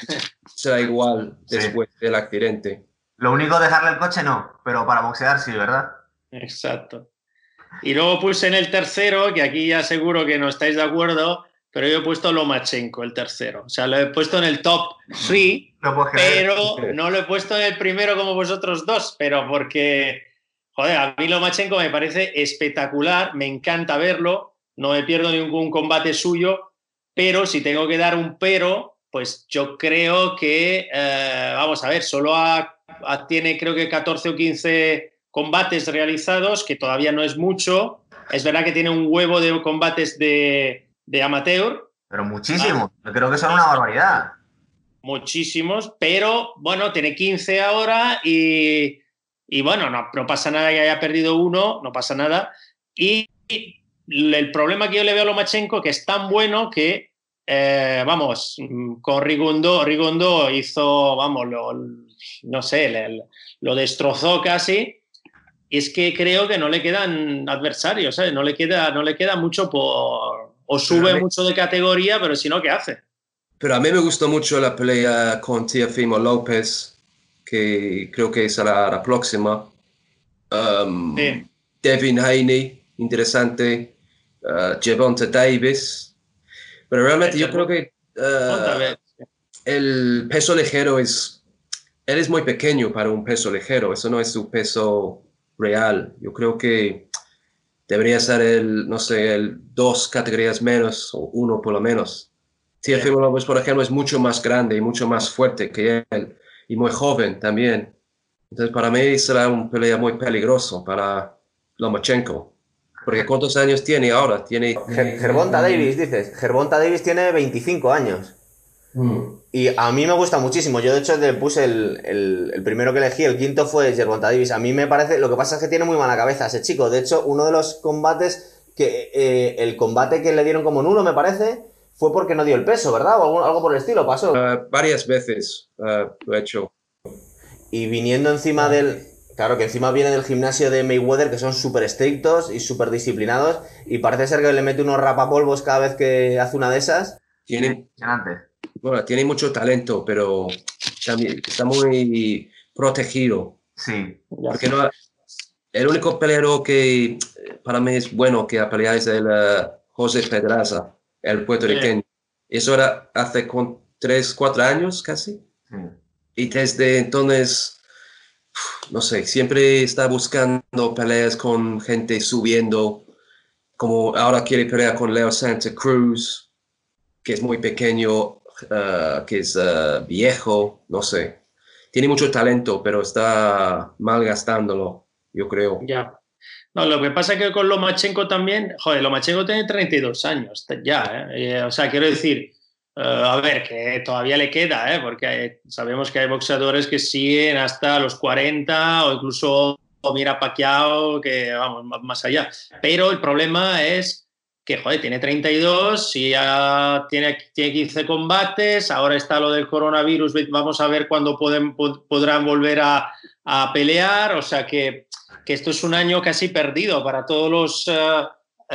Será igual después del accidente. Lo único, dejarle el coche no, pero para boxear sí, ¿verdad? Exacto. Y luego puse en el tercero, que aquí ya seguro que no estáis de acuerdo, pero yo he puesto Lomachenko, el tercero. O sea, lo he puesto en el top 3, pero no lo he puesto en el primero como vosotros dos, pero porque, joder, a mí Lomachenko me parece espectacular, me encanta verlo, no me pierdo ningún combate suyo, pero si tengo que dar un pero, pues yo creo que, eh, vamos a ver, solo tiene creo que 14 o 15 combates realizados, que todavía no es mucho. Es verdad que tiene un huevo de combates de de amateur. Pero muchísimos, yo creo que son una barbaridad. Muchísimos, pero bueno, tiene 15 ahora y, bueno, no, pasa nada que haya perdido uno, no pasa nada. Y el problema que yo le veo a Lomachenko que es tan bueno que, eh, vamos, con Rigondo, Rigondo hizo, vamos, lo, no sé, lo destrozó casi. Y es que creo que no le quedan adversarios, no, le queda, no le queda mucho por, o sube mucho de categoría, pero si no, ¿qué hace? pero a mí me gustó mucho la pelea con Tiafimo López, que creo que será la próxima. Um, Devin Haney, interesante. Uh, Javonta Davis. Pero realmente yo creo que uh, el peso ligero es, él es muy pequeño para un peso ligero, eso no es su peso real. Yo creo que debería ser el, no sé, el dos categorías menos o uno por lo menos. Teofimo López, por ejemplo, es mucho más grande y mucho más fuerte que él y muy joven también. Entonces, para mí será un pelea muy peligroso para Lomachenko. Porque ¿cuántos años tiene ahora? Tiene... Gervonta Davis, dices. Gervonta Davis tiene 25 años. Mm. Y a mí me gusta muchísimo. Yo, de hecho, le puse el, el, primero que elegí, el quinto fue Gervonta Davis. A mí me parece, lo que pasa es que tiene muy mala cabeza ese chico. De hecho, uno de los combates que, eh, el combate que le dieron como nulo, me parece, fue porque no dio el peso, ¿verdad? O algo, algo por el estilo pasó. Uh, varias veces uh, lo he hecho. Y viniendo encima del, Claro, que encima viene del gimnasio de Mayweather, que son súper estrictos y súper disciplinados, y parece ser que le mete unos rapapolvos cada vez que hace una de esas. Tiene, bueno, tiene mucho talento, pero también está muy protegido. Sí. Porque no, el único peleador que para mí es bueno que ha peleado es el uh, José Pedraza, el puertorriqueño. Eso era hace con 3, 4 años casi. Y desde entonces no sé, siempre está buscando peleas con gente subiendo, como ahora quiere pelear con Leo Santa Cruz, que es muy pequeño, uh, que es uh, viejo, no sé. Tiene mucho talento, pero está malgastándolo, yo creo. Ya. No, lo que pasa es que con Lomachenko también, joder, Lomachenko tiene 32 años ya, ¿eh? Eh, o sea, quiero decir, eh, a ver, que todavía le queda, ¿eh? porque sabemos que hay boxeadores que siguen hasta los 40 o incluso mira Pacquiao, que vamos, más allá. Pero el problema es que, joder, tiene 32, y ya tiene, tiene 15 combates, ahora está lo del coronavirus, vamos a ver cuándo pueden, podrán volver a, a, pelear, o sea que, que, esto es un año casi perdido para todos los, uh,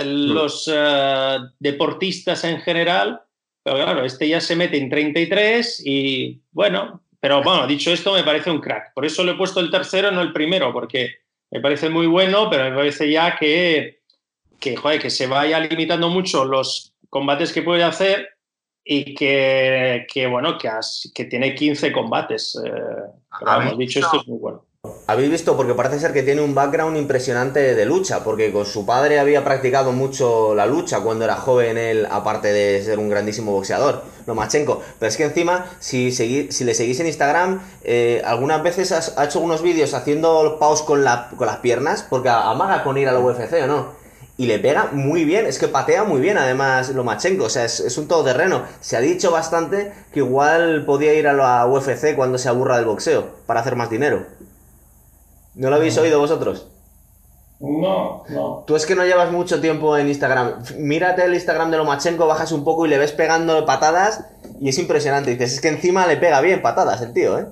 los uh, deportistas en general pero claro, este ya se mete en 33 y bueno, pero bueno, dicho esto, me parece un crack. Por eso le he puesto el tercero, no el primero, porque me parece muy bueno, pero me parece ya que, que, joder, que se vaya limitando mucho los combates que puede hacer y que, que bueno, que, que tiene 15 combates. Eh, pero dicho esto, es muy bueno. Habéis visto, porque parece ser que tiene un background impresionante de lucha, porque con su padre había practicado mucho la lucha cuando era joven él, aparte de ser un grandísimo boxeador, Lomachenko. Pero es que encima, si, si le seguís en Instagram, eh, algunas veces ha hecho unos vídeos haciendo paus con, la, con las piernas, porque amaga con ir a la UFC o no. Y le pega muy bien, es que patea muy bien además Lomachenko, o sea, es, es un todoterreno. Se ha dicho bastante que igual podía ir a la UFC cuando se aburra del boxeo, para hacer más dinero. ¿No lo habéis oído vosotros? No, no. Tú es que no llevas mucho tiempo en Instagram. Mírate el Instagram de Lomachenko, bajas un poco y le ves pegando patadas y es impresionante. Dices, es que encima le pega bien patadas el tío, ¿eh?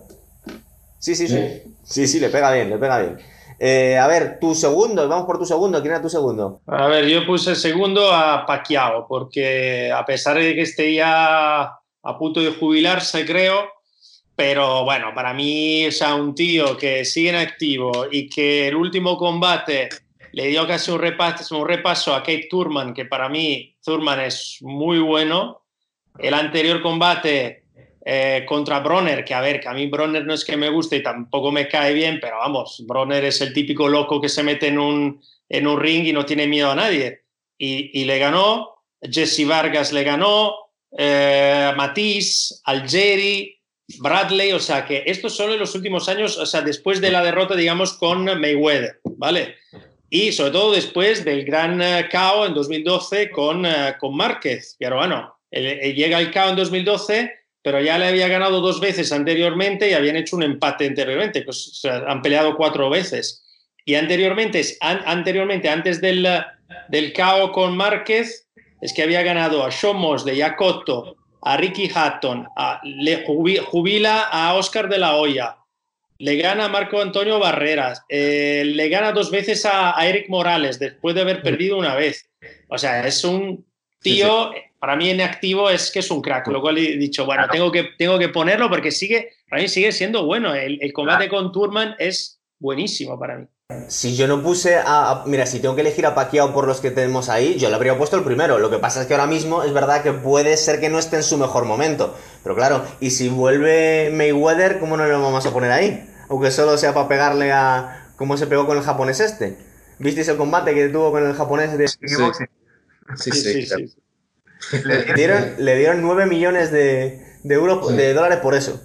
Sí, sí, sí. Sí, sí, le pega bien, le pega bien. Eh, a ver, tu segundo, vamos por tu segundo. ¿Quién era tu segundo? A ver, yo puse segundo a Pacquiao, porque a pesar de que esté ya a punto de jubilarse, creo, pero bueno, para mí, es un tío que sigue en activo y que el último combate le dio casi un repaso, un repaso a Kate Turman, que para mí Turman es muy bueno. El anterior combate eh, contra Bronner, que a ver, que a mí Bronner no es que me guste y tampoco me cae bien, pero vamos, Bronner es el típico loco que se mete en un, en un ring y no tiene miedo a nadie. Y, y le ganó, Jesse Vargas le ganó, eh, Algeri, Bradley, o sea que estos son en los últimos años, o sea, después de la derrota, digamos, con Mayweather, ¿vale? Y sobre todo después del gran uh, en 2012 con, uh, con Márquez, pero bueno, llega el KO en 2012, pero ya le había ganado dos veces anteriormente y habían hecho un empate anteriormente, pues han peleado cuatro veces. Y anteriormente, anteriormente antes del, del con Márquez, es que había ganado a Shomos de Yakoto, a Ricky Hatton, le jubila a Oscar de la Hoya, le gana a Marco Antonio Barreras, eh, le gana dos veces a, Eric Morales después de haber perdido una vez. O sea, es un tío, para mí en activo es que es un crack, lo cual he dicho, bueno, tengo, que, tengo que ponerlo porque sigue, para mí sigue siendo bueno. El, el combate con Turman es buenísimo para mí. Si yo no puse a, Mira, si tengo que elegir a Pacquiao por los que tenemos ahí, yo le habría puesto el primero. Lo que pasa es que ahora mismo es verdad que puede ser que no esté en su mejor momento. Pero claro, y si vuelve Mayweather, ¿cómo no lo vamos a poner ahí? Aunque solo sea para pegarle a. ¿Cómo se pegó con el japonés este? ¿Visteis el combate que tuvo con el japonés de kickboxing? Sí, sí, sí. Le, dieron, le dieron 9 millones de, de euros, de dólares por eso.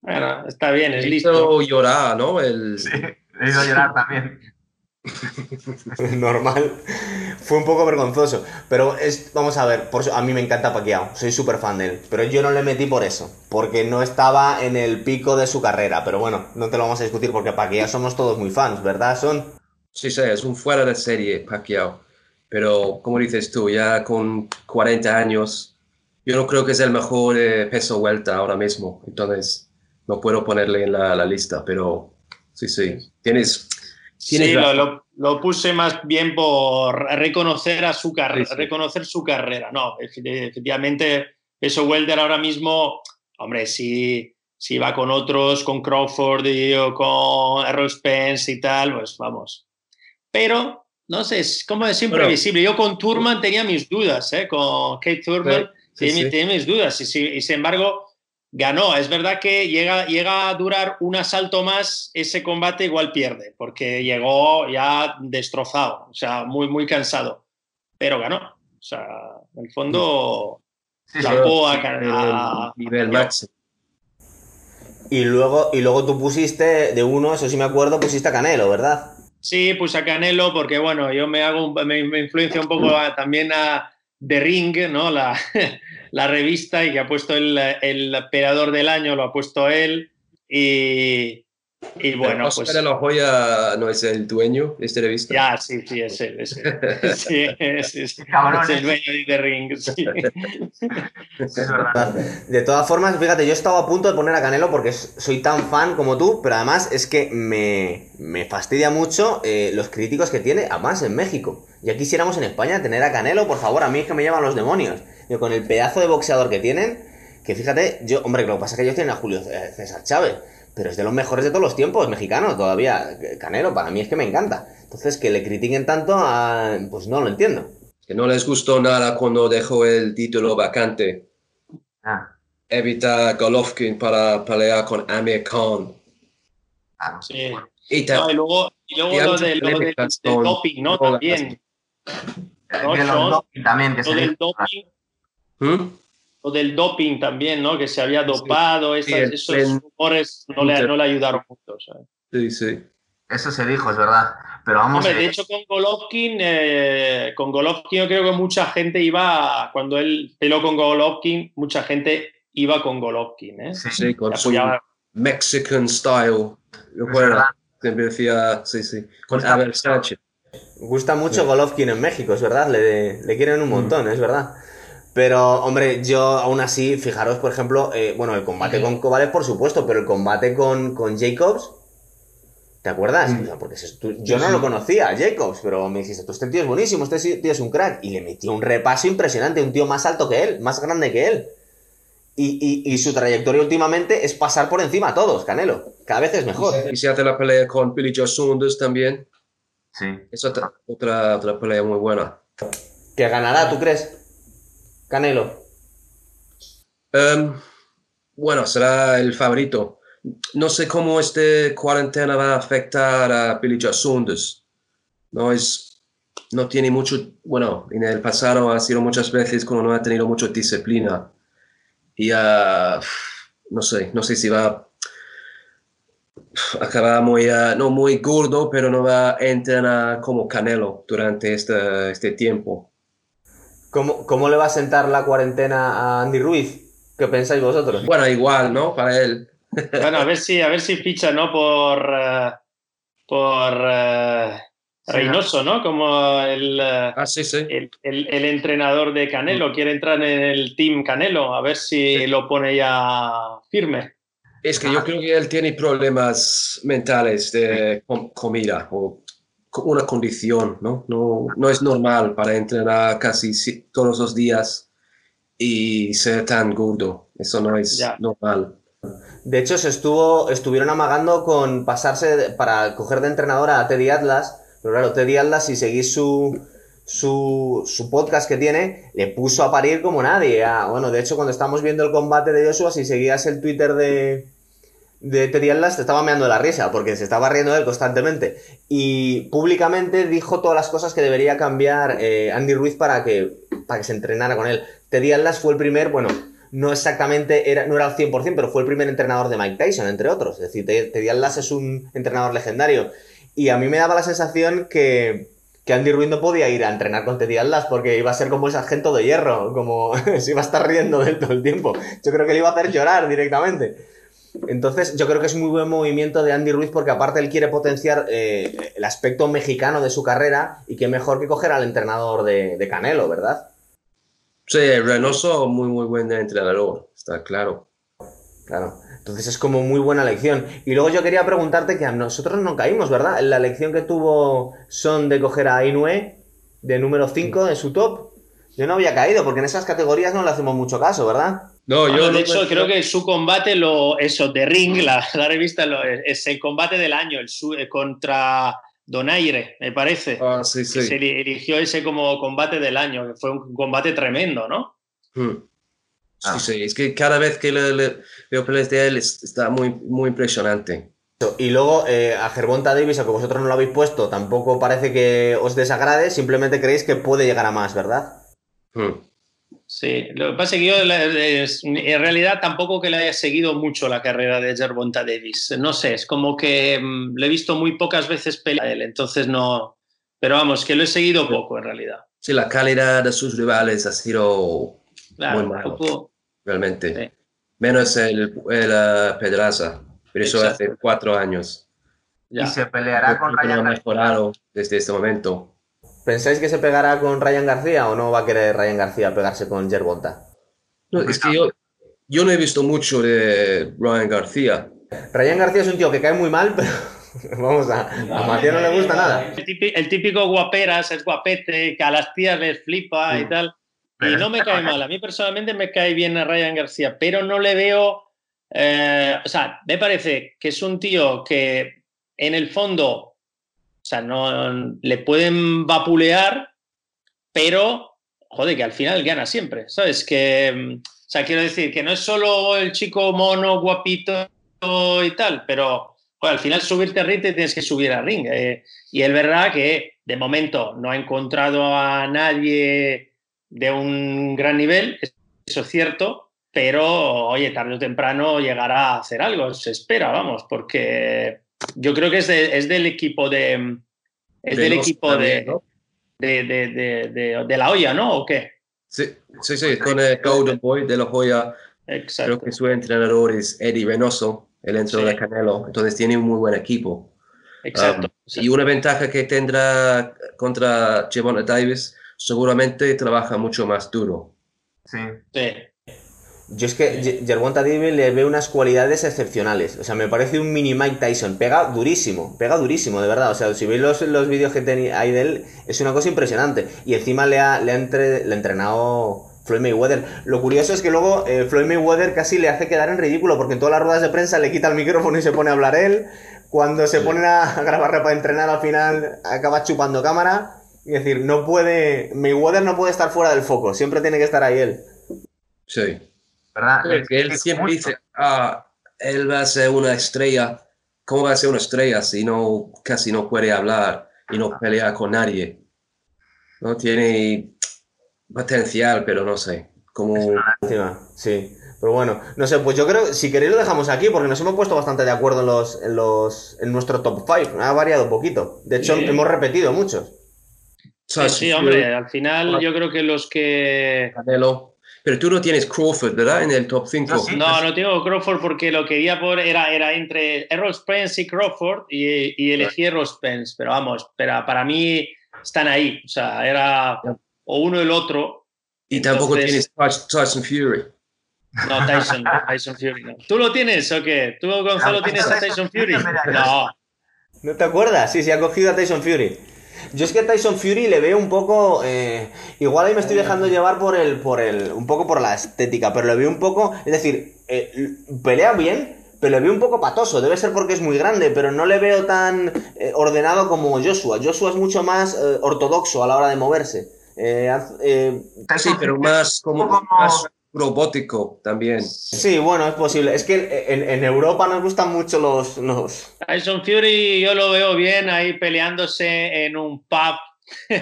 Bueno, está bien, es listo. Hizo llorar, ¿no? El... Sí, le hizo llorar también. (laughs) Normal. Fue un poco vergonzoso. Pero es, vamos a ver, por a mí me encanta Pacquiao, soy súper fan de él. Pero yo no le metí por eso, porque no estaba en el pico de su carrera. Pero bueno, no te lo vamos a discutir porque Pacquiao somos todos muy fans, ¿verdad, Son? Sí, sí, es un fuera de serie Pacquiao. Pero como dices tú, ya con 40 años, yo no creo que es el mejor eh, peso vuelta ahora mismo. Entonces, no puedo ponerle en la, lista, pero sí, sí. Tienes. sí, lo, puse más bien por reconocer a su carrera, reconocer su carrera. No, efectivamente, peso welter ahora mismo, hombre, si, si va con otros, con Crawford y, o con Errol Spence y tal, pues vamos. Pero no sé, es como es imprevisible. Yo con Turman tenía mis dudas, ¿eh? con Kate Turman tenía, mis dudas y, sin embargo ganó. Es verdad que llega, llega a durar un asalto más, ese combate igual pierde, porque llegó ya destrozado, o sea, muy, muy cansado, pero ganó. O sea, en el fondo, la a, nivel máximo. Y luego, y luego tú pusiste de uno, eso sí me acuerdo, pusiste a Canelo, ¿verdad? Sí, puse a Canelo porque, bueno, yo me hago, me, influencia un poco también a The Ring, ¿no? La, la revista y que ha puesto el, el operador del año, lo ha puesto él. Y, y bueno, Oscar pues. de la Joya no es el dueño de esta revista. Ya, sí, sí, es él. Es, él. (laughs) Sí, es, es, es, el dueño de The Ring. Sí. (laughs) Es verdad. De todas formas, fíjate, yo estaba a punto de poner a Canelo porque soy tan fan como tú, pero además es que me, me fastidia mucho eh, los críticos que tiene, además en México. Ya quisiéramos en España tener a Canelo, por favor, a mí es que me llaman los demonios. Yo, con el pedazo de boxeador que tienen, que fíjate, yo, hombre, lo que pasa es que ellos tienen a Julio César Chávez pero es de los mejores de todos los tiempos, mexicano todavía. Canelo, para mí es que me encanta. Entonces, que le critiquen tanto, pues no lo entiendo. Que no les gustó nada cuando dejó el título vacante. Ah. Evita Golovkin para pelear con Amir Khan. Ah, sí. Y, luego, y luego lo, del, doping, ¿no? También. también, que lo del doping. ¿Mm? o del doping también, ¿no? Que se había dopado, esos rumores no le, no le, ayudaron mucho. Sí, sí. Eso se dijo, es verdad. Pero vamos De hecho, con Golovkin, eh, con Golovkin yo creo que mucha gente iba, cuando él peló con Golovkin, mucha gente iba con Golovkin, ¿eh? Sí, con su Mexican style. Yo siempre decía, sí, sí, con Abel Sánchez. Gusta mucho Golovkin en México, es verdad, le, le quieren un mm. montón, es verdad. Pero, hombre, yo aún así, fijaros, por ejemplo, eh, bueno, el combate con Kovalev, por supuesto, pero el combate con, con Jacobs, ¿te acuerdas? Mm. porque yo no lo conocía, Jacobs, pero me dijiste, tú este tío es buenísimo, este tío es un crack. Y le metió un repaso impresionante, un tío más alto que él, más grande que él. Y, y, su trayectoria últimamente es pasar por encima a todos, Canelo. Cada vez es mejor. Y se hace la pelea con Billy Joe Saunders también. Sí. Es otra, otra, otra pelea muy buena. ¿Que ganará, tú crees? Canelo. Em, bueno, será el favorito. No sé cómo esta cuarentena va a afectar a Billy Joe Saunders. No es, no tiene mucho, bueno, en el pasado ha sido muchas veces cuando no ha tenido mucha disciplina. Y uh, no sé, no sé si va a acabar muy, uh, no muy gordo, pero no va a entrenar como Canelo durante este, este tiempo. ¿Cómo, le va a sentar la cuarentena a Andy Ruiz? ¿Qué pensáis vosotros? Bueno, igual, ¿no? Para él. Bueno, a ver si, a ver si ficha, ¿no? Por, eh, por uh, Reynoso, ¿no? Como el, eh, ah, sí, sí. El, entrenador de Canelo. Quiere entrar en el team Canelo, a ver si lo pone ya firme. Es que yo creo que él tiene problemas mentales de comida o una condición, ¿no? ¿no? No es normal para entrenar casi todos los días y ser tan gordo. Eso no es normal. De hecho, se estuvo, estuvieron amagando con pasarse para coger de entrenador a Teddy Atlas, pero claro, Teddy Atlas, si seguís su, su, su, podcast que tiene, le puso a parir como nadie. Ah, bueno, de hecho, cuando estábamos viendo el combate de Joshua, si seguías el Twitter de, de Teddy Atlas, te estaba meando la risa, porque se estaba riendo de él constantemente. Y públicamente dijo todas las cosas que debería cambiar eh, Andy Ruiz para que, para que se entrenara con él. Teddy Atlas fue el primer, bueno, no exactamente, era, no era al 100%, pero fue el primer entrenador de Mike Tyson, entre otros. Es decir, Teddy Atlas es un entrenador legendario. Y a mí me daba la sensación que, que Andy Ruiz no podía ir a entrenar con Teddy Atlas porque iba a ser como el sargento de hierro, como (laughs) se iba a estar riendo de él todo el tiempo. Yo creo que le iba a hacer llorar directamente. Entonces, yo creo que es muy buen movimiento de Andy Ruiz porque aparte él quiere potenciar eh, el aspecto mexicano de su carrera y qué mejor que coger al entrenador de, de Canelo, ¿verdad? Sí, Reynoso, muy, muy buen entrenador, está claro. Claro. Entonces es como muy buena lección. Y luego yo quería preguntarte que a nosotros no caímos, ¿verdad? La lección que tuvo Son de coger a Inoue de número 5 en su top. Yo no había caído porque en esas categorías no le hacemos mucho caso, ¿verdad? No, yo de hecho creo que su combate, lo, eso, de Ring, la, revista, es el combate del año, el eh, contra Donaire, me parese. Ah, sí, sí. Se eligió ese como combate del año, que fue un combate tremendo, ¿no? Hmm. Sí, sí, es que cada vez que le, veo peleas de él está muy, muy impresionante. Y luego eh, a Gervonta Davis, a que vosotros no lo habéis puesto, tampoco parece que os desagrade, simplemente creéis que puede llegar a más, ¿verdad? Hmm. Sí, lo que pasa es que yo en realidad tampoco que le haya seguido mucho la carrera de Gervonta Davis. No sé, es como que mm, le he visto muy pocas veces pelear a él, entonces no. Pero vamos, que lo he seguido poco en realidad. Sí, la calidad de sus rivales ha sido muy mala. Realmente. Menos el, el uh, Pedraza, pero eso hace cuatro años. Y se peleará con Ryan mejorado desde este momento. ¿Pensáis que se pegará con Ryan García o no va a querer Ryan García pegarse con Gervonta? No, es que yo, yo no he visto mucho de Ryan García. Ryan García es un tío que cae muy mal, (laughs) pero vamos a, a Matías no le gusta nada. El típico, guaperas, es guapete, que a las tías les flipa y tal. Y no me cae (laughs) mal. A mí personalmente me cae bien a Ryan García, pero no le veo. Eh, o sea, me parece que es un tío que en el fondo sea, no le pueden vapulear, pero joder, que al final gana siempre, ¿sabes? Que, mm, o sea, quiero decir que no es solo el chico mono, guapito y tal, pero al final subirte a ring te tienes que subir a ring. Eh, y es verdad que de momento no ha encontrado a nadie de un gran nivel, eso es cierto, pero oye, tarde o temprano llegará a hacer algo, se espera, vamos, porque yo creo que es, es del equipo de. Es del equipo de, de, de, de, la olla, ¿no? ¿O qué? Sí, sí, sí, con el Golden Boy de la joya. Exacto. Creo que su entrenador es Eddie Reynoso, el entrenador de Canelo. Entonces tiene un muy buen equipo. Exacto. Um, y una ventaja que tendrá contra Javon Davis, seguramente trabaja mucho más duro. Sí. Sí. Yo es que Gervonta Davis le veo unas cualidades excepcionales. O sea, me parece un mini Mike Tyson. Pega durísimo, pega durísimo, de verdad. O sea, si veis los, los vídeos que hay de él, es una cosa impresionante. Y encima le ha, le ha, entre, le ha entrenado Floyd Mayweather. Lo curioso es que luego eh, Floyd Mayweather casi le hace quedar en ridículo, porque en todas las ruedas de prensa le quita el micrófono y se pone a hablar él. Cuando se ponen a grabar para entrenar, al final acaba chupando cámara. Y decir, no puede. Mayweather no puede estar fuera del foco, siempre tiene que estar ahí él. Sí. ¿Verdad? que él siempre dice, ah, él va a ser una estrella. ¿Cómo va a ser una estrella si no casi no puede hablar y no pelea con nadie? No tiene potencial, pero no sé. Como... Sí. Pero bueno, no sé, pues yo creo, si queréis lo dejamos aquí, porque nos hemos puesto bastante de acuerdo en los, en los, en nuestro top 5. Ha variado un poquito. De hecho, hemos repetido muchos. Sí, sí, hombre, al final yo creo que los que... Pero tú no tienes Crawford, ¿verdad? En el top 5. No, no tengo Crawford porque lo quería por era, era entre Errol Spence y Crawford y, y elegí Errol Spence. Pero vamos, pero para mí están ahí. O sea, era o uno o el otro. Y tampoco tienes Tyson Fury. No, Tyson, Tyson Fury no. ¿Tú lo tienes o qué? ¿Tú, Gonzalo, tienes a Tyson Fury? No. ¿No te acuerdas? Sí, sí, ha cogido a Tyson Fury. Yo es que a Tyson Fury le veo un poco. eh, igual ahí me estoy dejando llevar por el, por el. un poco por la estética, pero le veo un poco. Es decir, eh, pelea bien, pero le veo un poco patoso. Debe ser porque es muy grande, pero no le veo tan eh, ordenado como Joshua. Joshua es mucho más eh, ortodoxo a la hora de moverse. Eh, eh, Sí, pero más como como- más robótico también. sí, bueno, es posible. Es que en, en Europa nos gustan mucho los. los... Tyson Fury yo lo veo bien ahí peleándose en un pub. (laughs)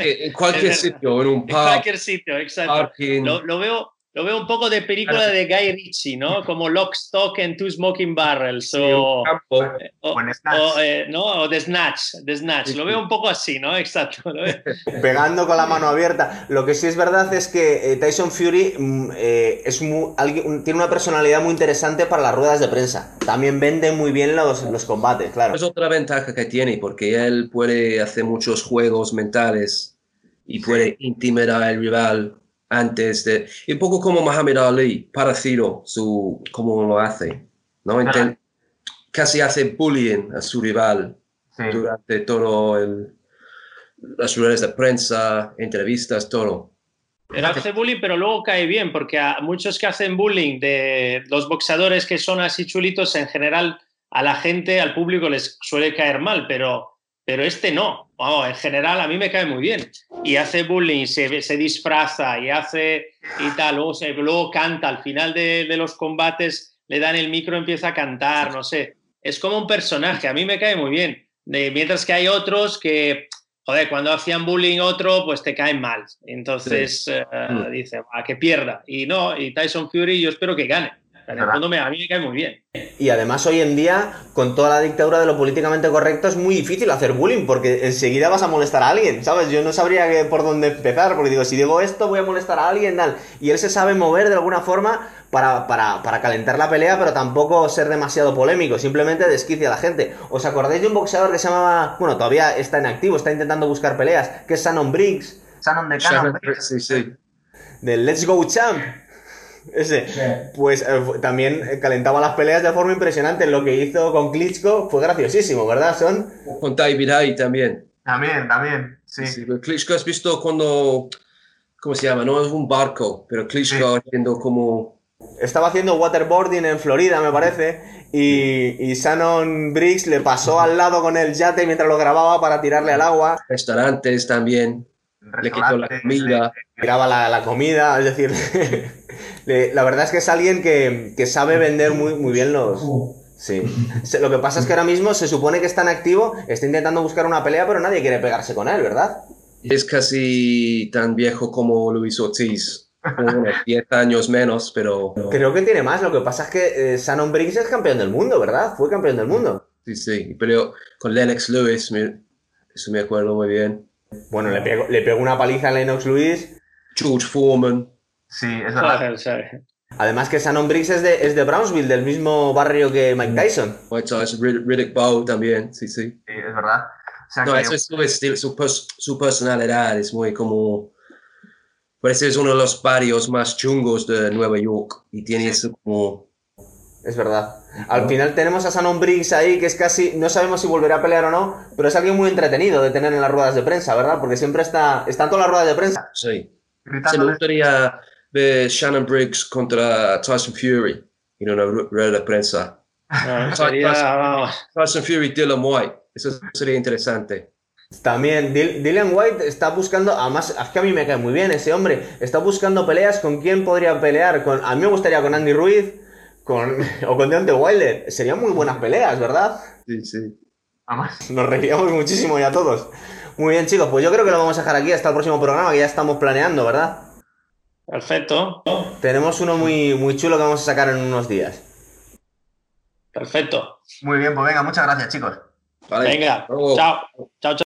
En cualquier (laughs) sitio, en un En pub, cualquier sitio, exacto. parking. Lo, lo veo, lo veo un poco de película Claro. de Guy Ritchie, ¿no? (laughs) Como Lock, Stock and Two Smoking Barrels o, o, O en Snatch. o, eh, ¿no? o The Snatch, The Snatch. Sí, Lo sí. veo un poco así, ¿no? (laughs) Exacto. (laughs) pegando con la mano abierta. Lo que sí es verdad es que eh, Tyson Fury mm, eh, es alguien- tiene una personalidad muy interesante para las ruedas de prensa. También vende muy bien los, los combates, claro. Es otra ventaja que tiene porque él puede hacer muchos juegos mentales y puede intimidar al rival antes de... y un poco como Muhammad Ali, parecido su, cómo lo hace, ¿no? Inten- casi hace bullying a su rival Sí. durante todo el, las ruedas de prensa, entrevistas, todo. Pero hace bullying, pero luego cae bien, porque a muchos que hacen bullying de los boxeadores que son así chulitos, en general a la gente, al público les suele caer mal, pero, pero este no. Vamos, en general a mí me cae muy bien. Y hace bullying, se, se disfraza y hace y tal, luego, se- luego canta. Al final de, de los combates le dan el micro, empieza a cantar, no sé. Es como un personaje, a mí me cae muy bien. De- mientras que hay otros que joder, cuando hacían bullying otro, pues te caen mal. Entonces eh, dice, a que pierda. Y no, y Tyson Fury yo espero que gane. En el fondo me- a mí me cae muy bien. Y además hoy en día, con toda la dictadura de lo políticamente correcto, es muy difícil hacer bullying porque enseguida vas a molestar a alguien, ¿sabes? Yo no sabría que- por dónde empezar, porque digo, si digo esto voy a molestar a alguien, tal. Y él se sabe mover de alguna forma para, para, para calentar la pelea, pero tampoco ser demasiado polémico, simplemente desquicia a la gente. ¿Os acordáis de un boxeador que se llamaba, bueno, todavía está en activo, está intentando buscar peleas, que es Shannon Briggs, Shannon de Cannon. Sí, sí. del Let's Go Champ? Ese, pues eh, también eh, calentaba las peleas de forma impresionante. Lo que hizo con Klitschko fue graciosísimo, ¿verdad, Son? Con David Hay también. También, también. Sí. Sí, pero Klitschko, ¿has visto cuando, cómo se llama? No es un barco, pero Klitschko haciendo como, Estaba haciendo waterboarding en Florida, me parece, y, y Shannon Briggs le pasó al lado con el yate mientras lo grababa para tirarle al agua, restaurantes también, le quitó la comida. tiraba la, la comida, es decir, (laughs) le- la verdad es que es alguien que, que sabe vender muy, muy bien los... Sí. Lo que pasa es que ahora mismo se supone que está en activo, está intentando buscar una pelea, pero nadie quiere pegarse con él, ¿verdad? Es casi tan viejo como Luis Ortiz, unos (laughs) 10 años menos, pero Creo que tiene más, lo que pasa es que eh, Shannon Briggs es campeón del mundo, ¿verdad? Fue campeón del mundo. sí, sí. Pero con Lennox Lewis, me- eso me acuerdo muy bien. Bueno, le pegó, le pegó una paliza a Lennox Lewis. George Foreman, Sí, es verdad. ¿sabes? Además que Shannon Briggs es de, es de Brownsville, del mismo barrio que Mike Tyson. White Tyson, Rid- Riddick Bowe también, sí, sí. Sí, es verdad. O sea No, que- eso es su estilo, su, pers- su personalidad es muy como... Parece es uno de los barrios más chungos de Nueva York y tiene eso como... Es verdad. Al final tenemos a Shannon Briggs ahí, que es casi. No sabemos si volverá a pelear o no, pero es alguien muy entretenido de tener en las ruedas de prensa, ¿verdad? Porque siempre está. Está en todas las ruedas de prensa. Sí. Se me gustaría ver Shannon Briggs contra Tyson Fury en una ru- rueda de prensa. No, sería, vamos, Tyson Fury, Dylan White. Eso sería interesante. También Dylan White está buscando. Además, es que a mí me cae muy bien ese hombre. Está buscando peleas. ¿Con quién podría pelear? Con, a mí me gustaría con Andy Ruiz. Con, (laughs) o con Deontay Wilder. Serían muy buenas peleas, ¿verdad? Sí, sí. Además, Nos reiríamos muchísimo ya todos. Muy bien, chicos, pues yo creo que lo vamos a dejar aquí hasta el próximo programa, que ya estamos planeando, ¿verdad? perfecto, Tenemos uno muy, muy chulo que vamos a sacar en unos días. perfecto. muy bien, pues venga, muchas gracias, chicos. Vale. Venga, luego. chao, chao, chao.